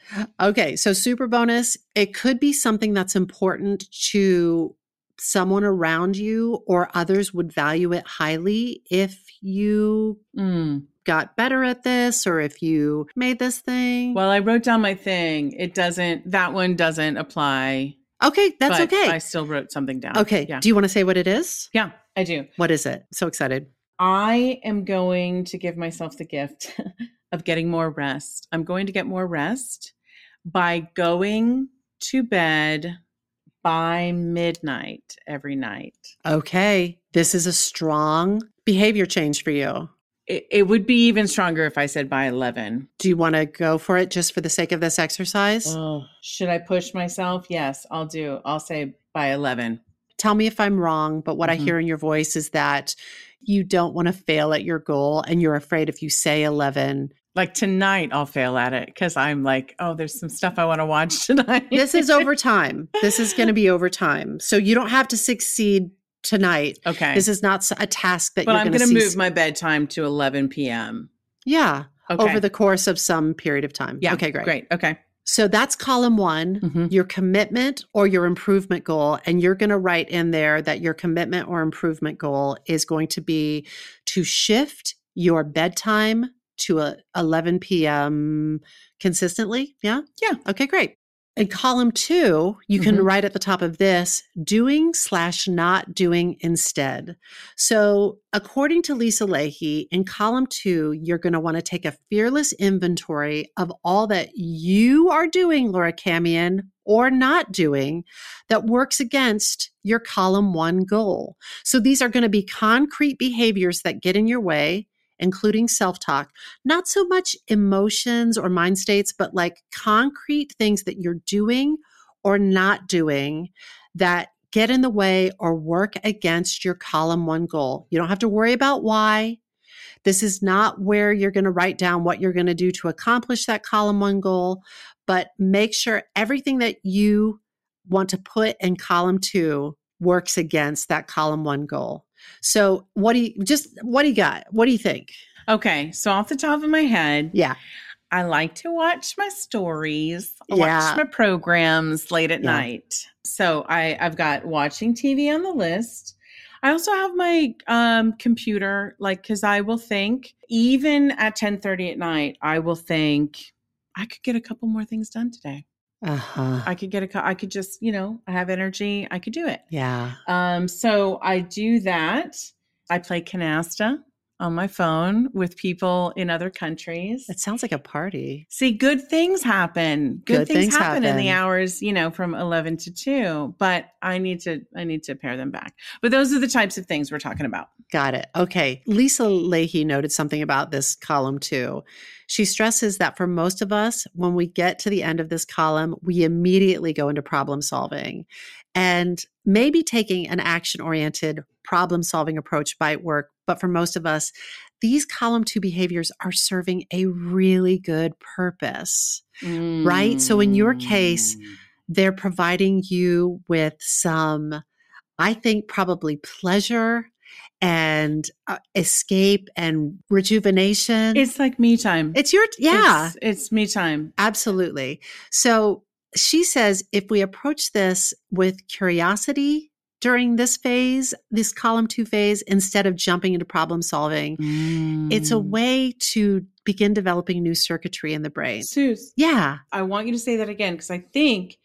Speaker 3: Okay, so super bonus. It could be something that's important to someone around you, or others would value it highly if you
Speaker 2: Mm.
Speaker 3: got better at this, or if you made this thing.
Speaker 2: Well, I wrote down my thing. It doesn't, that one doesn't apply.
Speaker 3: okay, that's
Speaker 2: but
Speaker 3: okay.
Speaker 2: I still wrote something down.
Speaker 3: okay,
Speaker 2: Yeah.
Speaker 3: do you want to say what it is?
Speaker 2: Yeah, I do.
Speaker 3: What is it? So excited.
Speaker 2: I am going to give myself the gift of getting more rest. I'm going to get more rest by going to bed by midnight every night.
Speaker 3: Okay, this is a strong behavior change for you.
Speaker 2: It, it would be even stronger if I said by 11.
Speaker 3: Do you want to go for it just for the sake of this exercise?
Speaker 2: Oh, should I push myself? Yes, I'll do. I'll say by 11.
Speaker 3: Tell me if I'm wrong, but what I
Speaker 2: Mhm.
Speaker 3: hear in your voice is that you don't want to fail at your goal and you're afraid if you say 11.
Speaker 2: Like tonight, I'll fail at it because I'm like, oh, there's some stuff I want to watch tonight.
Speaker 3: This is over time. This is going to be over time. So you don't have to succeed tonight.
Speaker 2: okay.
Speaker 3: This is not a task that
Speaker 2: but
Speaker 3: you're
Speaker 2: I'm
Speaker 3: going
Speaker 2: to move my bedtime to 11 p.m.
Speaker 3: Yeah,
Speaker 2: Okay.
Speaker 3: over the course of some period of time.
Speaker 2: yeah.
Speaker 3: Okay, great.
Speaker 2: Great. Okay.
Speaker 3: So that's column one,
Speaker 2: Mhm.
Speaker 3: your commitment or your improvement goal. And you're going to write in there that your commitment or improvement goal is going to be to shift your bedtime to a 11 p.m. consistently. Yeah.
Speaker 2: Yeah.
Speaker 3: Okay, great. In column two, you can
Speaker 2: Mhm.
Speaker 3: write at the top of this doing slash not doing instead. So, according to Lisa Lahey, in column two, you're going to want to take a fearless inventory of all that you are doing, Laura Camien, or not doing that works against your column one goal. So, these are going to be concrete behaviors that get in your way. Including self talk, not so much emotions or mind states, but like concrete things that you're doing or not doing that get in the way or work against your column one goal. You don't have to worry about why. This is not where you're going to write down what you're going to do to accomplish that column one goal, but make sure everything that you want to put in column two works against that column one goal. So, what do you just what do you got? What do you think?
Speaker 2: Okay, so off the top of my head,
Speaker 3: Yeah.
Speaker 2: I like to watch my stories, I
Speaker 3: Yeah.
Speaker 2: watch my programs late at
Speaker 3: Yeah.
Speaker 2: night. So I, I've got watching TV on the list. I also have my um, computer, like, because I will think, even at ten thirty at night, I will think I could get a couple more things done today.
Speaker 3: Uh-huh.
Speaker 2: I could get a, I could just, you know, I have energy. I could do it.
Speaker 3: Yeah.
Speaker 2: Um, so I do that. I play canasta on my phone with people in other countries.
Speaker 3: It sounds like a party.
Speaker 2: See, good things happen. Good,
Speaker 3: Good
Speaker 2: things,
Speaker 3: things
Speaker 2: happen, in the hours, you know, from eleven to two. But I need to, I need to pare them back. But those are the types of things we're talking about.
Speaker 3: Got it. Okay. Lisa Lahey noted something about this column too. She stresses that for most of us, when we get to the end of this column, we immediately go into problem solving. And maybe taking an action oriented problem solving approach might work. But for most of us, these column two behaviors are serving a really good purpose. Right? So in your case,
Speaker 2: Mm.
Speaker 3: They're providing you with some, I think, probably pleasure and uh, escape and rejuvenation.
Speaker 2: it's like me time.
Speaker 3: it's your, yeah,
Speaker 2: it's, it's me time.
Speaker 3: absolutely. So she says if we approach this with curiosity during this phase, this column two phase, instead of jumping into problem solving, it's a
Speaker 2: Mm.
Speaker 3: way to begin developing new circuitry in the brain.
Speaker 2: Suze,
Speaker 3: Yeah.
Speaker 2: I want you to say that again because I think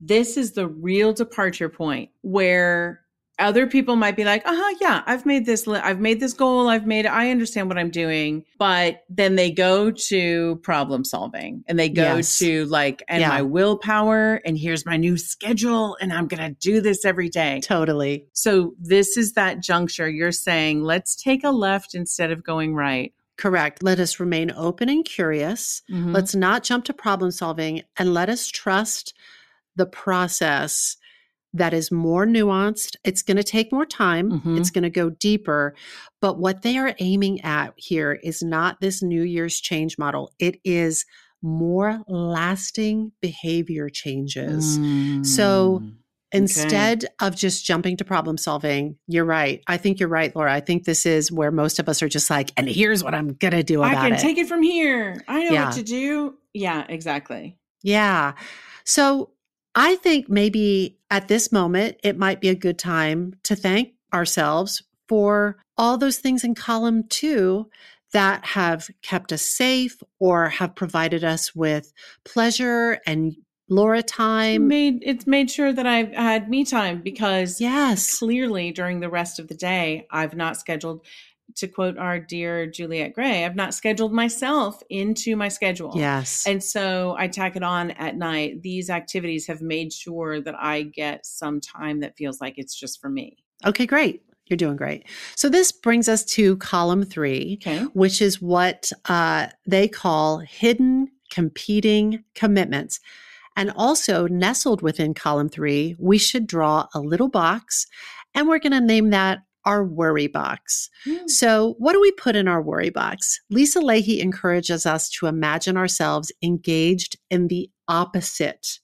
Speaker 2: this is the real departure point where other people might be like, "Uh huh, yeah, I've made this. Li- I've made this goal. I've made. I understand what I'm doing." But then they go to problem solving and they go
Speaker 3: Yes.
Speaker 2: to like, and
Speaker 3: Yeah.
Speaker 2: my willpower, and here's my new schedule, and I'm gonna do this every day.
Speaker 3: Totally.
Speaker 2: So this is that juncture. You're saying, let's take a left instead of going right.
Speaker 3: Correct. Let us remain open and curious.
Speaker 2: Mhm.
Speaker 3: Let's not jump to problem solving and let us trust the process that is more nuanced. It's going to take more time,
Speaker 2: Mhm.
Speaker 3: it's going to go deeper. But what they are aiming at here is not this New Year's change model, it is more lasting behavior changes. So,
Speaker 2: Mm.
Speaker 3: Instead of just jumping to problem solving, you're right. I think you're right, Laura. I think this is where most of us are just like, and here's what I'm going to do
Speaker 2: I can
Speaker 3: it.
Speaker 2: take it from here. I know
Speaker 3: Yeah.
Speaker 2: what to do. Yeah, exactly.
Speaker 3: Yeah. So I think maybe at this moment, it might be a good time to thank ourselves for all those things in column two that have kept us safe or have provided us with pleasure and Laura time.
Speaker 2: made it's made sure that I've had me time because
Speaker 3: Yes.
Speaker 2: clearly during the rest of the day I've not scheduled to quote our dear Juliet Gray, I've not scheduled myself into my schedule.
Speaker 3: Yes.
Speaker 2: And so I tack it on at night. These activities have made sure that I get some time that feels like it's just for me.
Speaker 3: Okay, great. You're doing great. So this brings us to column three,
Speaker 2: Okay.
Speaker 3: which is what uh, they call hidden competing commitments. And also nestled within column three, we should draw a little box, and we're going to name that our worry box.
Speaker 2: Hmm.
Speaker 3: So, what do we put in our worry box? Lisa Lahey encourages us to imagine ourselves engaged in the opposite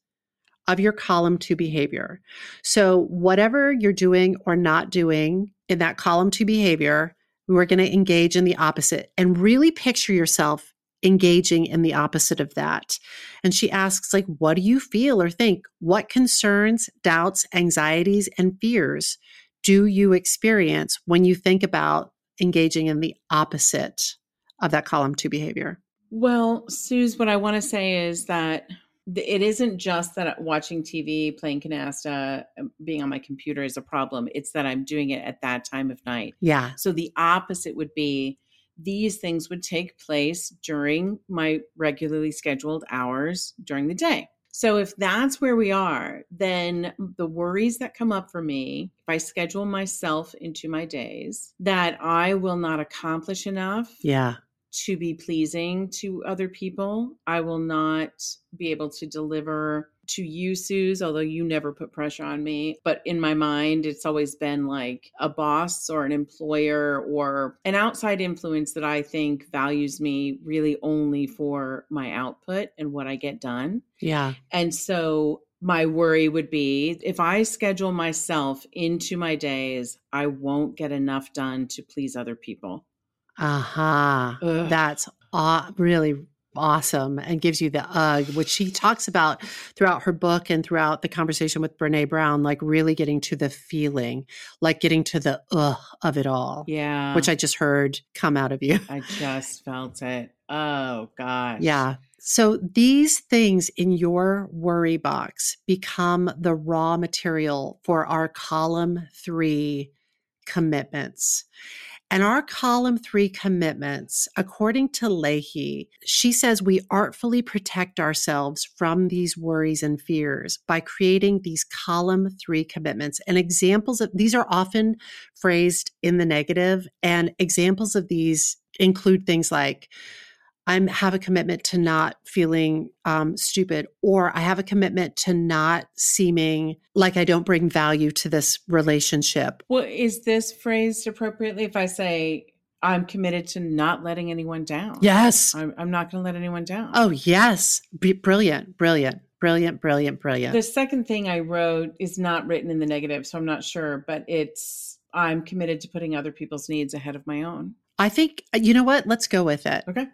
Speaker 3: of your column two behavior. So, whatever you're doing or not doing in that column two behavior, we're going to engage in the opposite and really picture yourself engaging in the opposite of that. And she asks like what do you feel or think? What concerns, doubts, anxieties and fears do you experience when you think about engaging in the opposite of that column 2 behavior?
Speaker 2: Well, Suze, what I want to say is that it isn't just that watching TV, playing canasta, um, being on my computer is a problem. It's that I'm doing it at that time of night.
Speaker 3: Yeah.
Speaker 2: So the opposite would be these things would take place during my regularly scheduled hours during the day. So if that's where we are, then the worries that come up for me, if I schedule myself into my days, that I will not accomplish enough
Speaker 3: Yeah.
Speaker 2: to be pleasing to other people. I will not be able to deliver to you, Suze, although you never put pressure on me. But in my mind, it's always been like a boss or an employer or an outside influence that I think values me really only for my output and what I get done.
Speaker 3: Yeah.
Speaker 2: And so my worry would be if I schedule myself into my days, I won't get enough done to please other people.
Speaker 3: Aha.
Speaker 2: Ugh.
Speaker 3: That's aw- really awesome and gives you the ugh, which she talks about throughout her book and throughout the conversation with Brene Brown, like really getting to the feeling, like getting to the ugh of it all,
Speaker 2: Yeah.
Speaker 3: which I just heard come out of you.
Speaker 2: I just felt it. Oh gosh.
Speaker 3: Yeah. So these things in your worry box become the raw material for our column three commitments. And our column three commitments, according to Lahey, she says we artfully protect ourselves from these worries and fears by creating these column three commitments. And examples of these are often phrased in the negative, and examples of these include things like, I have a commitment to not feeling um, stupid, or I have a commitment to not seeming like I don't bring value to this relationship.
Speaker 2: Well, is this phrased appropriately if I say I'm committed to not letting anyone down?
Speaker 3: Yes.
Speaker 2: I'm, I'm not going to let anyone down.
Speaker 3: Oh, yes. Brilliant, brilliant, brilliant, brilliant, brilliant.
Speaker 2: The second thing I wrote is not written in the negative, so I'm not sure, but it's I'm committed to putting other people's needs ahead of my own.
Speaker 3: I think, uh, you know what? Let's go with it.
Speaker 2: Okay.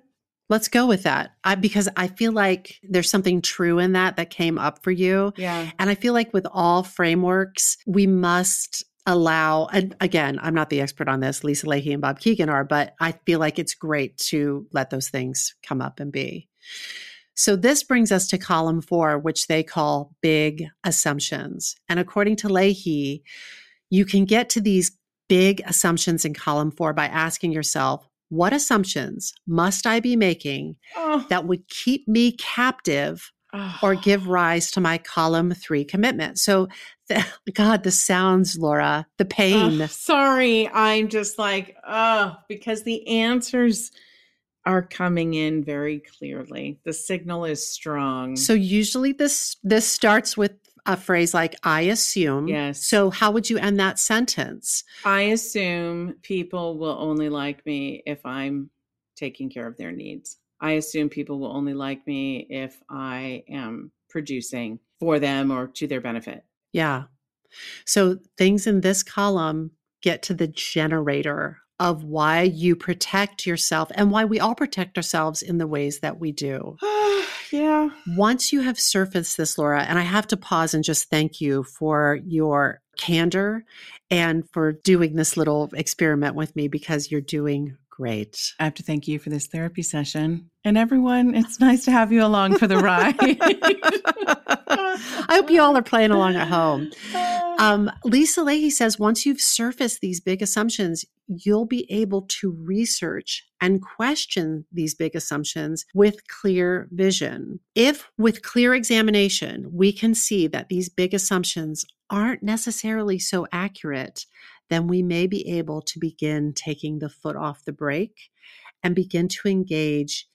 Speaker 3: Let's go with that. I, because I feel like there's something true in that that came up for you.
Speaker 2: Yeah.
Speaker 3: And I feel like with all frameworks, we must allow, and again, I'm not the expert on this, Lisa Lahey and Bob Kegan are, but I feel like it's great to let those things come up and be. So this brings us to column four, which they call big assumptions. And according to Lahey, you can get to these big assumptions in column four by asking yourself, what assumptions must I be making
Speaker 2: Oh.
Speaker 3: that would keep me captive or ah. give rise to my column three commitment. So, th- God, the sounds, Laura, the pain.
Speaker 2: Ugh, sorry, I'm just like, oh, because the answers are coming in very clearly. The signal is strong.
Speaker 3: So usually this this starts with a phrase like "I assume."
Speaker 2: Yes.
Speaker 3: So how would you end that sentence?
Speaker 2: I assume people will only like me if I'm taking care of their needs. I assume people will only like me if I am producing for them or to their benefit.
Speaker 3: Yeah. So things in this column get to the generator of why you protect yourself and why we all protect ourselves in the ways that we do.
Speaker 2: yeah.
Speaker 3: Once you have surfaced this, Laura, and I have to pause and just thank you for your candor and for doing this little experiment with me because you're doing great.
Speaker 2: I have to thank you for this therapy session. And everyone, it's nice to have you along for the ride.
Speaker 3: I hope you all are playing along at home. Um, Lisa Lahey says once you've surfaced these big assumptions, you'll be able to research and question these big assumptions with clear vision. If, with clear examination, we can see that these big assumptions aren't necessarily so accurate, then we may be able to begin taking the foot off the brake and begin to engage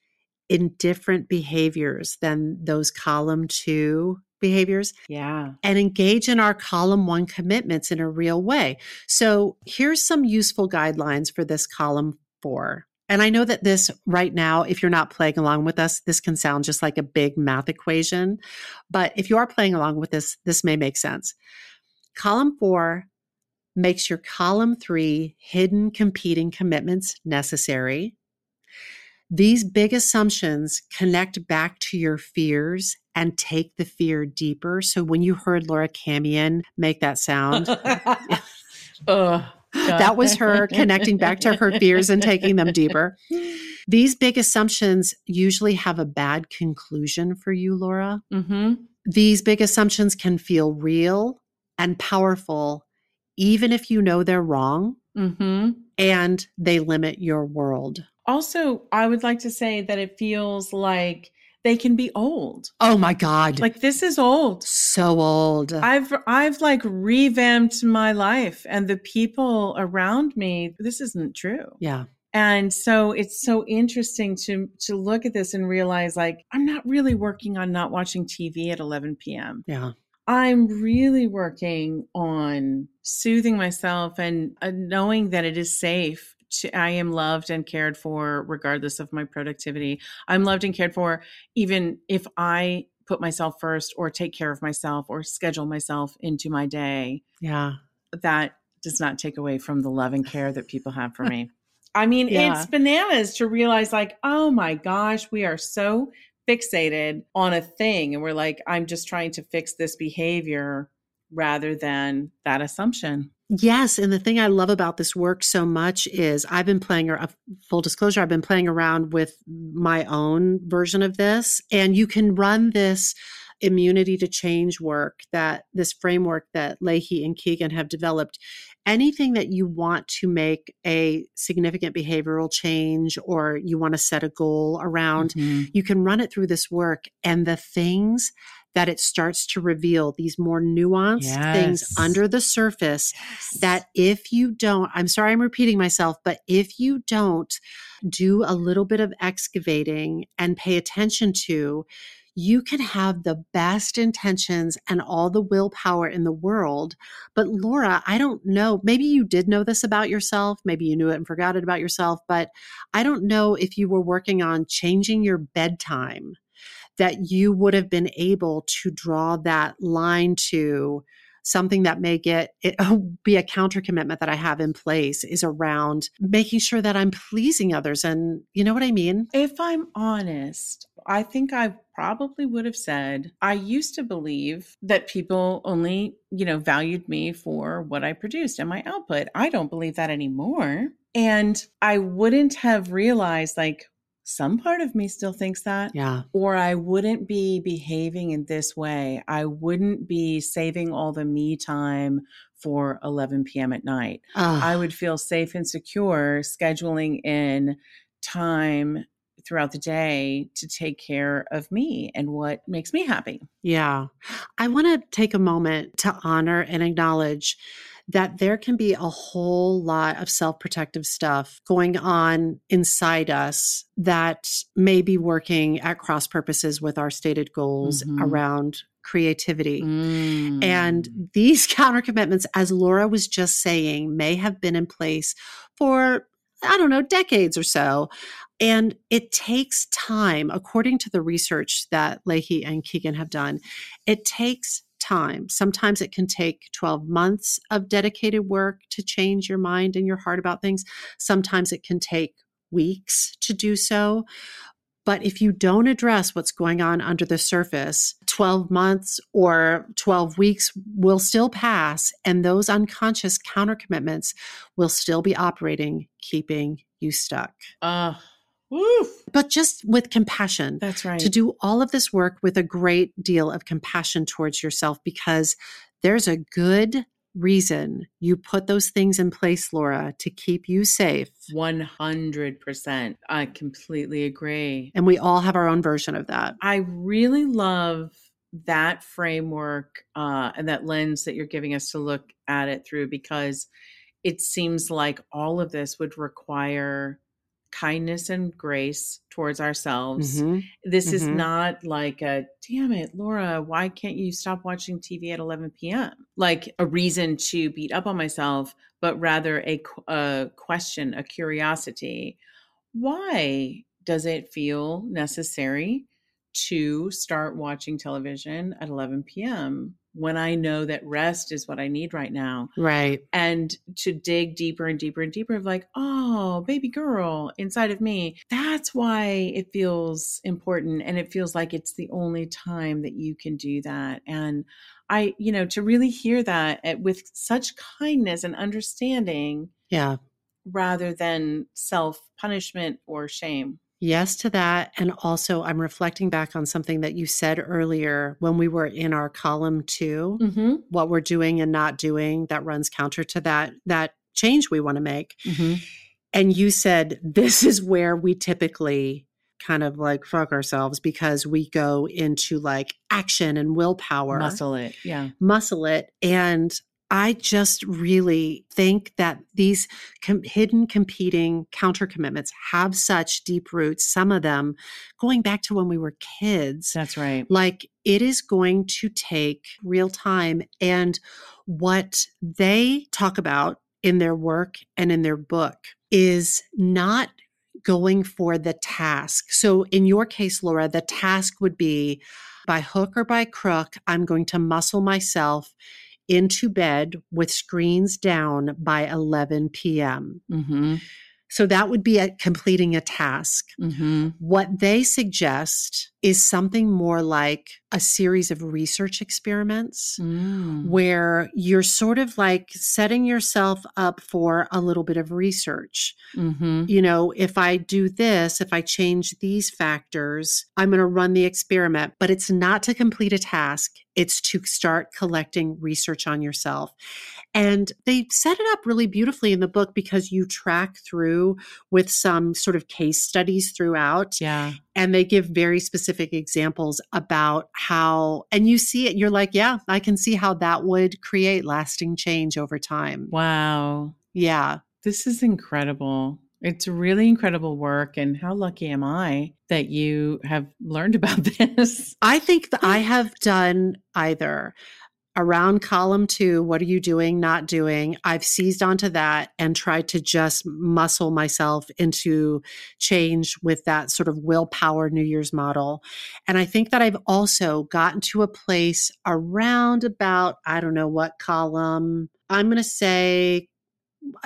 Speaker 3: in different behaviors than those column two behaviors
Speaker 2: yeah.
Speaker 3: and engage in our column one commitments in a real way. So here's some useful guidelines for this column four. And I know that this right now, if you're not playing along with us, this can sound just like a big math equation. But if you are playing along with this, this may make sense. Column four makes your column three hidden competing commitments necessary. These big assumptions connect back to your fears and take the fear deeper. So when you heard Laura Camien make that sound,
Speaker 2: Ugh,
Speaker 3: that was her connecting back to her fears and taking them deeper. These big assumptions usually have a bad conclusion for you, Laura.
Speaker 2: Mm-hmm.
Speaker 3: These big assumptions can feel real and powerful, even if you know they're wrong
Speaker 2: Mm-hmm.
Speaker 3: and they limit your world.
Speaker 2: Also, I would like to say that it feels like they can be old.
Speaker 3: Oh my God.
Speaker 2: Like this is old.
Speaker 3: so old.
Speaker 2: I've I've like revamped my life and the people around me. This isn't true.
Speaker 3: yeah.
Speaker 2: And so it's so interesting to to look at this and realize like I'm not really working on not watching TV at 11 p.m.
Speaker 3: Yeah.
Speaker 2: I'm really working on soothing myself and uh, knowing that it is safe. To, I am loved and cared for regardless of my productivity. I'm loved and cared for even if I put myself first or take care of myself or schedule myself into my day.
Speaker 3: Yeah.
Speaker 2: That does not take away from the love and care that people have for me. I mean,
Speaker 3: Yeah.
Speaker 2: it's bananas to realize, like, oh my gosh, we are so fixated on a thing. And we're like, I'm just trying to fix this behavior rather than that assumption.
Speaker 3: Yes, and the thing I love about this work so much is I've been playing a uh, full disclosure, I've been playing around with my own version of this and you can run this immunity to change work that this framework that Lahey and Kegan have developed. Anything that you want to make a significant behavioral change or you want to set a goal around mm-hmm. you can run it through this work and the things that it starts to reveal these more nuanced things under the surface that if you don't, I'm sorry I'm repeating myself, but if you don't do a little bit of excavating and pay attention to, you can have the best intentions and all the willpower in the world. But Laura, I don't know. Maybe you did know this about yourself. Maybe you knew it and forgot it about yourself. But I don't know if you were working on changing your bedtime that you would have been able to draw that line to something that may get it oh, be a counter commitment that I have in place is around making sure that I'm pleasing others and you know what I mean?
Speaker 2: If I'm honest, I think I probably would have said I used to believe that people only, you know, valued me for what I produced and my output. I don't believe that anymore. And I wouldn't have realized like some part of me still thinks that
Speaker 3: Yeah.
Speaker 2: or I wouldn't be behaving in this way. I wouldn't be saving all the me time for 11 p.m. at night.
Speaker 3: Ugh.
Speaker 2: I would feel safe and secure scheduling in time throughout the day to take care of me and what makes me happy.
Speaker 3: Yeah. I want to take a moment to honor and acknowledge that there can be a whole lot of self protective stuff going on inside us that may be working at cross purposes with our stated goals
Speaker 2: Mhm.
Speaker 3: around creativity.
Speaker 2: Mm.
Speaker 3: And these counter commitments, as Laura was just saying, may have been in place for, I don't know, decades or so. And it takes time, according to the research that Lahey and Kegan have done, it takes time. Sometimes it can take 12 months of dedicated work to change your mind and your heart about things. Sometimes it can take weeks to do so. But if you don't address what's going on under the surface, 12 months or 12 weeks will still pass, and those unconscious counter commitments will still be operating, keeping you stuck.
Speaker 2: uh, woof,
Speaker 3: But just with compassion,
Speaker 2: that's right.
Speaker 3: to do all of this work with a great deal of compassion towards yourself because there's a good reason you put those things in place, Laura, to keep you safe.
Speaker 2: 100%. I completely agree.
Speaker 3: And we all have our own version of that.
Speaker 2: I really love that framework uh, and that lens that you're giving us to look at it through because it seems like all of this would require kindness and grace towards ourselves.
Speaker 3: Mhm.
Speaker 2: This is
Speaker 3: Mhm.
Speaker 2: not like a damn it, Laura, why can't you stop watching TV at 11 p.m.? Like a reason to beat up on myself, but rather a, a question, a curiosity. Why does it feel necessary to start watching television at 11 p.m. when I know that rest is what I need right now?
Speaker 3: Right.
Speaker 2: and to dig deeper and deeper and deeper of like oh baby girl inside of me that's why it feels important and it feels like it's the only time that you can do that and i you know to really hear that at- with such kindness and understanding
Speaker 3: Yeah.
Speaker 2: rather than self punishment or shame
Speaker 3: Yes to that. And also, I'm reflecting back on something that you said earlier when we were in our column 2
Speaker 2: mm-hmm.
Speaker 3: what we're doing and not doing that runs counter to that that change we want to make.
Speaker 2: Mm-hmm.
Speaker 3: And you said this is where we typically kind of like fuck ourselves because we go into like action and willpower,
Speaker 2: muscle it yeah
Speaker 3: muscle it. And I just really think that these com- hidden competing counter commitments have such deep roots, some of them going back to when we were kids.
Speaker 2: That's right.
Speaker 3: Like it is going to take real time. And what they talk about in their work and in their book is not going for the task. So in your case, Laura, the task would be by hook or by crook, I'm going to muscle myself into bed with screens down by 11 p.m.
Speaker 2: Mm-hmm.
Speaker 3: So that would be a, completing a task.
Speaker 2: Mm-hmm.
Speaker 3: What they suggest is something more like a series of research experiments
Speaker 2: Mm.
Speaker 3: where you're sort of like setting yourself up for a little bit of research.
Speaker 2: Mm-hmm.
Speaker 3: You know, if I do this, if I change these factors, I'm going to run the experiment, but it's not to complete a task. It's to start collecting research on yourself. And they set it up really beautifully in the book because you track through with some sort of case studies throughout
Speaker 2: Yeah.
Speaker 3: and they give very specific examples about how and you see it you're like yeah i can see how that would create lasting change over time
Speaker 2: Wow.
Speaker 3: yeah
Speaker 2: This is incredible. It's really incredible work. And how lucky am I that you have learned about this?
Speaker 3: i think that i have done either around column two what are you doing not doing? I've seized onto that and tried to just muscle myself into change with that sort of willpower new year's model. And i think that i've also gotten to a place around about i don't know what column i'm going to say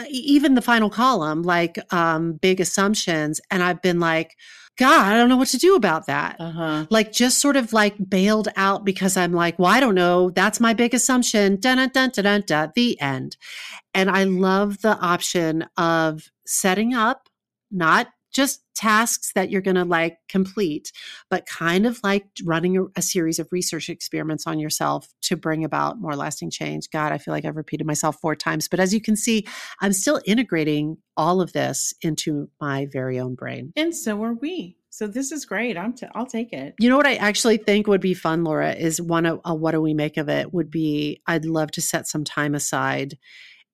Speaker 3: even the final column like um big assumptions and i've been like god i don't know what to do about that
Speaker 2: Uh huh.
Speaker 3: like just sort of like bailed out because I'm like, well, I don't know. That's my big assumption. Dun dun dun dun dun. dun the end. And I love the option of setting up, not just tasks that you're going to like complete, but kind of like running a, a series of research experiments on yourself to bring about more lasting change. God, I feel like I've repeated myself four times, but as you can see, I'm still integrating all of this into my very own brain.
Speaker 2: And so are we. So this is great. I'm t- I'll take it.
Speaker 3: You know what I actually think would be fun, Laura, is one of uh, what do we make of it would be I'd love to set some time aside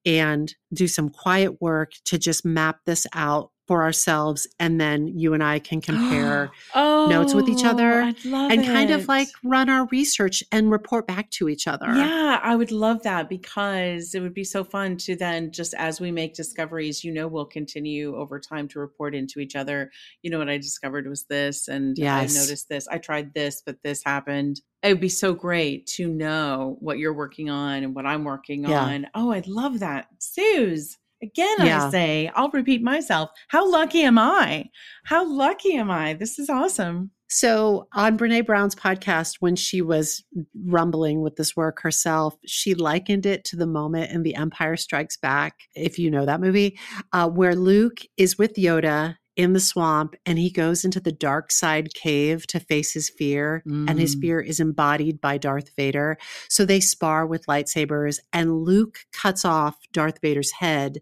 Speaker 3: and do some quiet work to just map this out for ourselves and then you and I can compare
Speaker 2: oh,
Speaker 3: notes with each other and kind of like run our research and report back to each other.
Speaker 2: Yeah, I would love that because it would be so fun to then just as we make discoveries, you know, we'll continue over time to report into each other. You know, what I discovered was this, and
Speaker 3: Yes.
Speaker 2: I noticed this. I tried this, but this happened. It would be so great to know what you're working on and what I'm working
Speaker 3: Yeah.
Speaker 2: on. Oh, I'd love that. Suze, again,
Speaker 3: Yeah.
Speaker 2: I say, I'll repeat myself. How lucky am I? How lucky am I? This is awesome.
Speaker 3: So on Brene Brown's podcast, when she was rumbling with this work herself, she likened it to the moment in The Empire Strikes Back, if you know that movie, uh, where Luke is with Yoda in the swamp and he goes into the dark side cave to face his fear and his
Speaker 2: Mm.
Speaker 3: fear is embodied by Darth Vader. So they spar with lightsabers and Luke cuts off Darth Vader's head.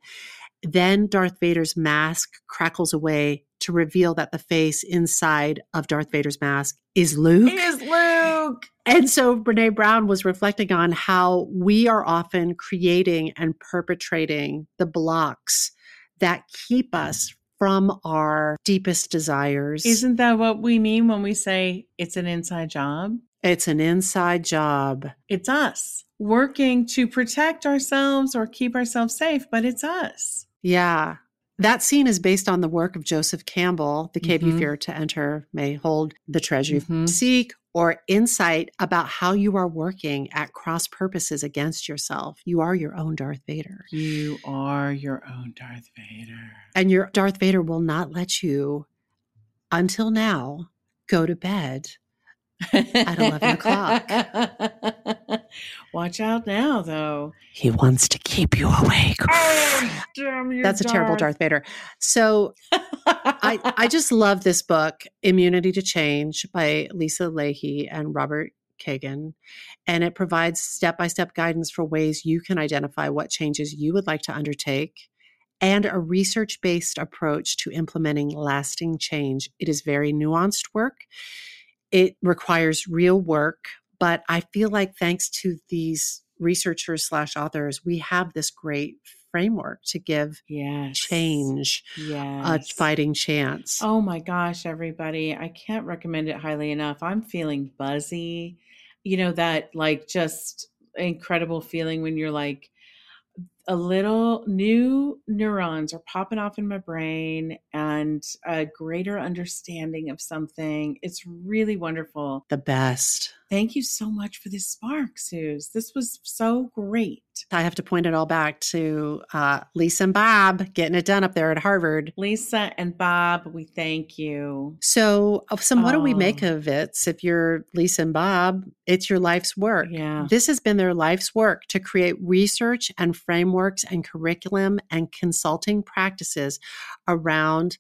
Speaker 3: Then Darth Vader's mask crackles away to reveal that the face inside of Darth Vader's mask is Luke.
Speaker 2: Is Luke.
Speaker 3: And so Brene Brown was reflecting on how we are often creating and perpetrating the blocks that keep us from our deepest desires.
Speaker 2: Isn't that what we mean when we say it's an inside job?
Speaker 3: it's an inside job.
Speaker 2: It's us working to protect ourselves or keep ourselves safe, but it's us.
Speaker 3: Yeah. That scene is based on the work of Joseph Campbell. The cave you
Speaker 2: Mhm.
Speaker 3: fear to enter may hold the treasure you
Speaker 2: Mhm.
Speaker 3: seek, or insight about how you are working at cross purposes against yourself. You are your own Darth Vader.
Speaker 2: You are your own Darth Vader.
Speaker 3: And your Darth Vader will not let you, until now, go to bed.
Speaker 2: At
Speaker 3: 11 o'clock.
Speaker 2: Watch out now, though.
Speaker 3: He wants to keep you awake.
Speaker 2: Oh, damn you,
Speaker 3: That's a terrible Darth Vader. So I, I just love this book, Immunity to Change by Lisa Lahey and Robert Kegan. And it provides step by step guidance for ways you can identify what changes you would like to undertake and a research based approach to implementing lasting change. It is very nuanced work. It requires real work, but I feel like thanks to these researchers slash authors, we have this great framework to give
Speaker 2: Yes.
Speaker 3: change a fighting chance.
Speaker 2: Oh my gosh, everybody. I can't recommend it highly enough. I'm feeling buzzy. You know, that like just incredible feeling when you're like, a little new neurons are popping off in my brain and a greater understanding of something. It's really wonderful.
Speaker 3: The best.
Speaker 2: Thank you so much for this spark, Suze. This was so great.
Speaker 3: I have to point it all back to uh, Lisa and Bob getting it done up there at Harvard.
Speaker 2: Lisa and Bob, we thank you.
Speaker 3: So, uh, so what do we make
Speaker 2: Oh.
Speaker 3: of it? If you're Lisa and Bob, it's your life's work.
Speaker 2: Yeah.
Speaker 3: This has been their life's work to create research and frameworks and curriculum and consulting practices around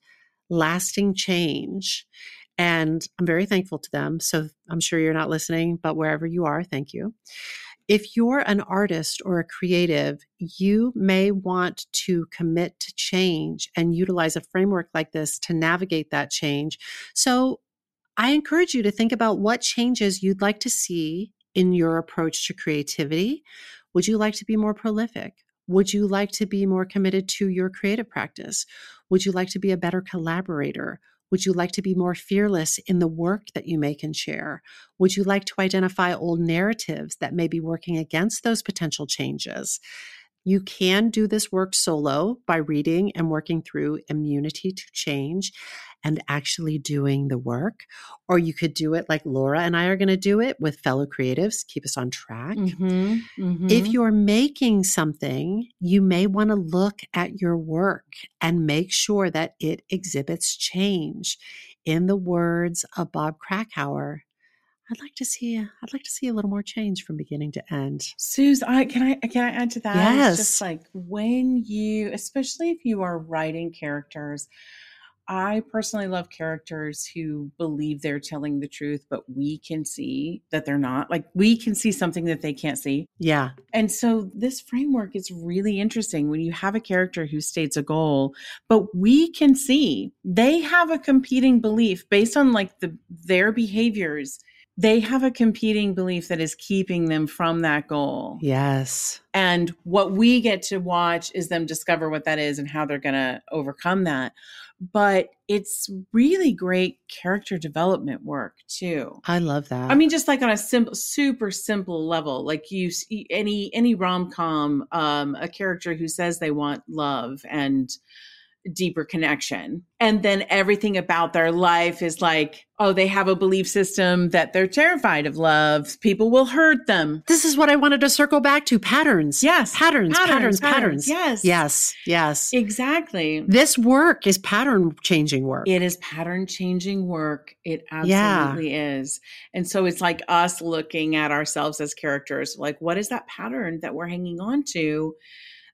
Speaker 3: lasting change. And I'm very thankful to them. So I'm sure you're not listening, but wherever you are, thank you. If you're an artist or a creative, you may want to commit to change and utilize a framework like this to navigate that change. So I encourage you to think about what changes you'd like to see in your approach to creativity. Would you like to be more prolific? Would you like to be more committed to your creative practice? Would you like to be a better collaborator? Would you like to be more fearless in the work that you make and share? Would you like to identify old narratives that may be working against those potential changes? You can do this work solo by reading and working through Immunity to Change and actually doing the work. Or you could do it like Laura and I are going to do it with fellow creatives, keep us on track.
Speaker 2: Mhm,
Speaker 3: If
Speaker 2: mhm.
Speaker 3: you're making something, you may want to look at your work and make sure that it exhibits change. In the words of Bob Krakower, I'd like to see I'd like to see a little more change from beginning to end.
Speaker 2: Suze, I can I can I add to that? It's
Speaker 3: Yes.
Speaker 2: just like when you, especially if you are writing characters, I personally love characters who believe they're telling the truth, but we can see that they're not. Like we can see something that they can't see.
Speaker 3: Yeah.
Speaker 2: And so this framework is really interesting when you have a character who states a goal, but we can see they have a competing belief based on like the their behaviors. They have a competing belief that is keeping them from that goal.
Speaker 3: Yes.
Speaker 2: And what we get to watch is them discover what that is and how they're going to overcome that. But it's really great character development work too.
Speaker 3: I love that.
Speaker 2: I mean, just like on a simple, super simple level, like you any any rom com, um, a character who says they want love and deeper connection, and then everything about their life is like, oh, they have a belief system that they're terrified of love. People will hurt them.
Speaker 3: this is what I wanted to circle back to patterns.
Speaker 2: Yes,
Speaker 3: Patterns, patterns,
Speaker 2: Patterns,
Speaker 3: patterns.
Speaker 2: patterns. Yes.
Speaker 3: Yes. Yes.
Speaker 2: Exactly.
Speaker 3: This work is pattern changing work.
Speaker 2: It is pattern changing work. It
Speaker 3: Yeah.
Speaker 2: absolutely is. And so it's like us looking at ourselves as characters like, what is that pattern that we're hanging on to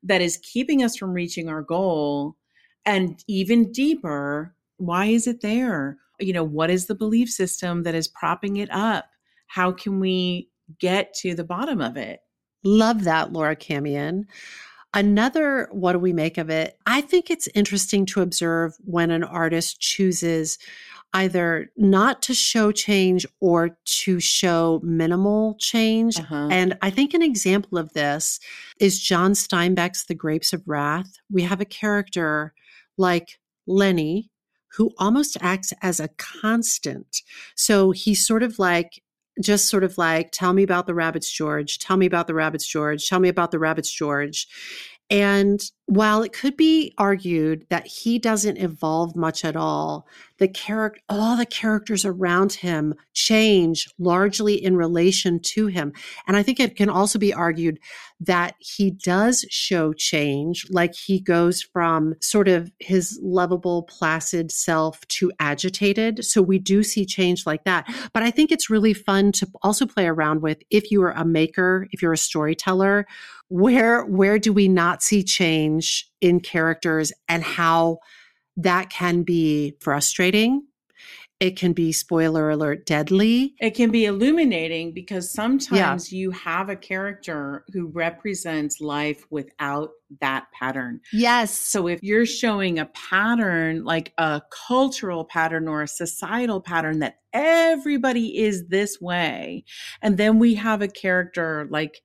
Speaker 2: that is keeping us from reaching our goal? And even deeper, why is it there? You know, what is the belief system that is propping it up? How can we get to the bottom of it?
Speaker 3: Love that, Laura Camien. Another, what do we make of it? I think it's interesting to observe when an artist chooses either not to show change or to show minimal change.
Speaker 2: Uh-huh.
Speaker 3: And I think an example of this is John Steinbeck's The Grapes of Wrath. We have a character like Lenny who almost acts as a constant. So he's sort of like, just sort of like, tell me about the rabbits, George. Tell me about the rabbits, George. Tell me about the rabbits, George. And while it could be argued that he doesn't evolve much at all, the character, all the characters around him change largely in relation to him. And I think it can also be argued that he does show change, like he goes from sort of his lovable, placid self to agitated. So we do see change like that. But I think it's really fun to also play around with if you are a maker, if you're a storyteller, where where do we not see change in characters and how that can be frustrating? It can be spoiler alert deadly.
Speaker 2: It can be illuminating because sometimes you have a character who represents life without that pattern.
Speaker 3: yes.
Speaker 2: So if you're showing a pattern, like a cultural pattern or a societal pattern that everybody is this way, and then we have a character like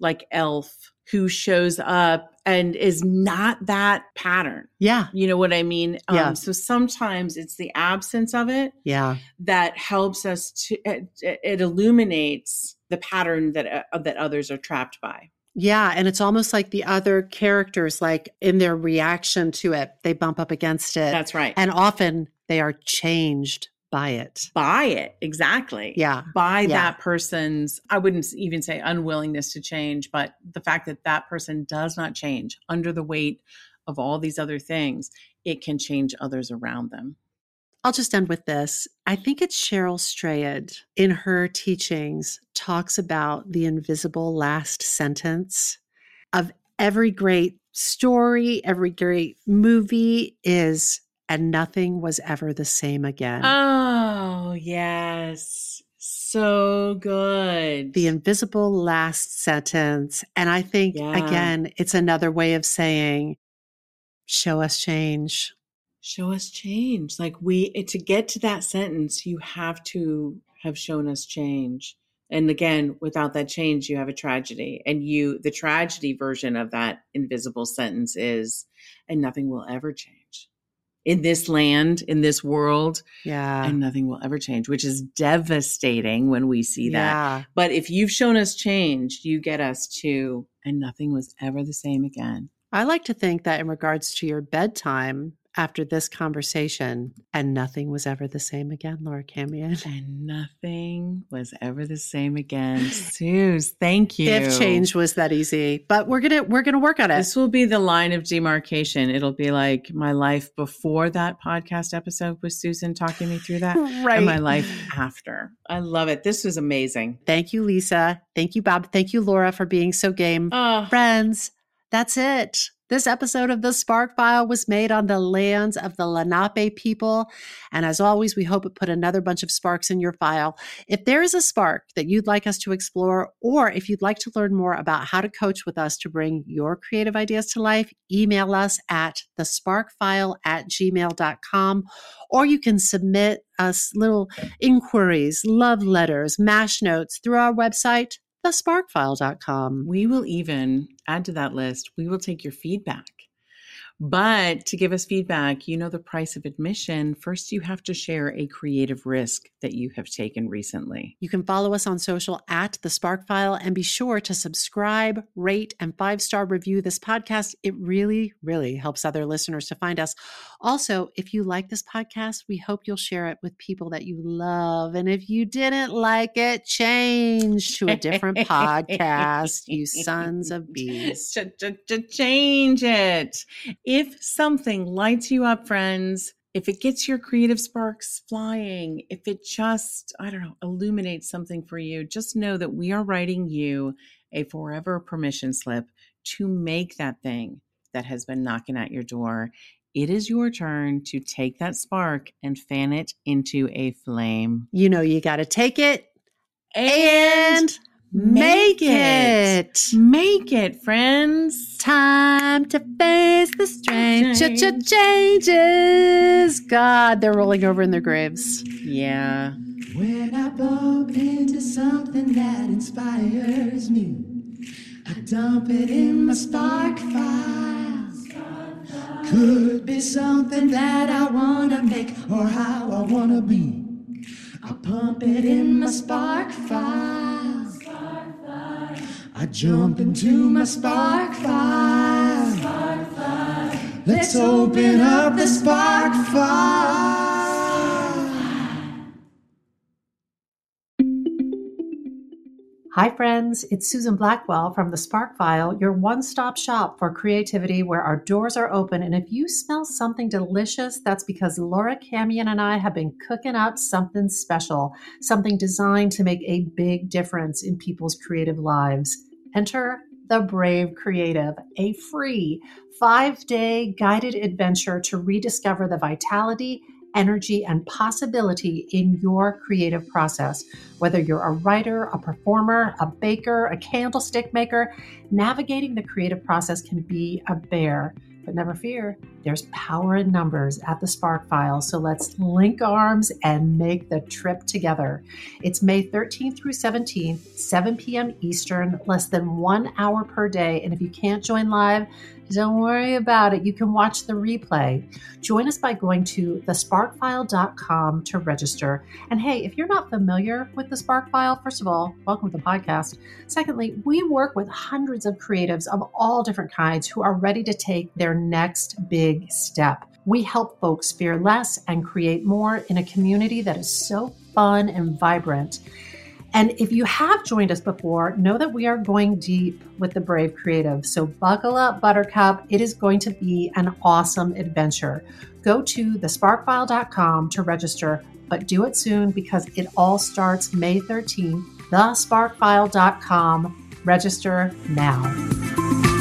Speaker 2: like Elf who shows up and is not that pattern.
Speaker 3: Yeah.
Speaker 2: You know what I mean?
Speaker 3: Yeah.
Speaker 2: Um, so sometimes it's the absence of it
Speaker 3: Yeah.
Speaker 2: that helps us to it, it illuminates the pattern that uh, that others are trapped by.
Speaker 3: Yeah. And it's almost like the other characters, like in their reaction to it, they bump up against it.
Speaker 2: That's right.
Speaker 3: and often they are changed by it.
Speaker 2: by it exactly.
Speaker 3: Yeah.
Speaker 2: By
Speaker 3: Yeah.
Speaker 2: that person's, I wouldn't even say unwillingness to change, but the fact that that person does not change under the weight of all these other things, it can change others around them.
Speaker 3: I'll just end with this. I think it's Cheryl Strayed in her teachings talks about the invisible last sentence of every great story, every great movie is, and nothing was ever the same again.
Speaker 2: Oh, yes. So good.
Speaker 3: the invisible last sentence. And I think,
Speaker 2: Yeah.
Speaker 3: again, it's another way of saying, show us change.
Speaker 2: show us change. Like we to get to that sentence, you have to have shown us change. And again, without that change, you have a tragedy. And you the tragedy version of that invisible sentence is and nothing will ever change. In this land, in this world,
Speaker 3: Yeah.
Speaker 2: and nothing will ever change, which is devastating when we see that.
Speaker 3: Yeah.
Speaker 2: But if you've shown us change, you get us to and nothing was ever the same again.
Speaker 3: I like to think that in regards to your bedtime after this conversation, and nothing was ever the same again, Laura Camien.
Speaker 2: And nothing was ever the same again. Suze, thank you.
Speaker 3: If change was that easy, but we're gonna we're gonna work on it.
Speaker 2: This will be the line of demarcation. It'll be like my life before that podcast episode with Susan talking me through that, and my life after. I love it. This was amazing.
Speaker 3: Thank you, Lisa. Thank you, Bob. Thank you, Laura, for being so game.
Speaker 2: Oh,
Speaker 3: Friends, that's it. This episode of the Spark File was made on the lands of the Lenape people. And as always, we hope it put another bunch of sparks in your file. If there is a spark that you'd like us to explore, or if you'd like to learn more about how to coach with us to bring your creative ideas to life, email us at thesparkfile at gmail.com. Or you can submit us little inquiries, love letters, mash notes through our website, thesparkfile.com.
Speaker 2: we will even add to that list. We will take your feedback. But to give us feedback, you know the price of admission. First, you have to share a creative risk that you have taken recently.
Speaker 3: You can follow us on social at the Spark File and be sure to subscribe, rate, and five star review this podcast. It really, really helps other listeners to find us. Also, if you like this podcast, we hope you'll share it with people that you love. And if you didn't like it, change to a different podcast, you sons of bees.
Speaker 2: Ch- ch- ch- Change it. If something lights you up, friends, if it gets your creative sparks flying, if it just, I don't know, illuminates something for you, just know that we are writing you a forever permission slip to make that thing that has been knocking at your door. It is your turn to take that spark and fan it into a flame.
Speaker 3: You know, you got to take it
Speaker 2: And
Speaker 3: and make
Speaker 2: make it.
Speaker 3: it.
Speaker 2: make it, friends.
Speaker 3: Time to face the strange ch- ch- changes. God, they're rolling over in their graves.
Speaker 2: Yeah.
Speaker 5: When I bump into something that inspires me, I dump it in my spark file. Could be something that I wanna make or how I wanna be. I pump it in my spark file. I jump into my spark file. Let's open up the spark file.
Speaker 1: Hi, friends. It's Susan Blackwell from the Spark File, your one stop shop for creativity where our doors are open. And if you smell something delicious, that's because Laura Camien and I have been cooking up something special, something designed to make a big difference in people's creative lives. Enter the Brave Creative, a free five day guided adventure to rediscover the vitality energy, and possibility in your creative process. Whether you're a writer, a performer, a baker, a candlestick maker, navigating the creative process can be a bear. But never fear,
Speaker 3: There's power in numbers at the Spark File, so let's link arms and make the trip together. It's May 13th through 17th, 7 p.m. Eastern, less than one hour per day. And if you can't join live, don't worry about it. You can watch the replay. Join us by going to thesparkfile.com to register. And hey, if you're not familiar with the Spark File, first of all, welcome to the podcast. Secondly, we work with hundreds of creatives of all different kinds who are ready to take their next big step. We help folks fear less and create more in a community that is so fun and vibrant. And if you have joined us before, know that we are going deep with the Brave Creative. So buckle up, Buttercup. It is going to be an awesome adventure. Go to thesparkfile.com to register, but do it soon because it all starts May 13th. Thesparkfile.com. Register now.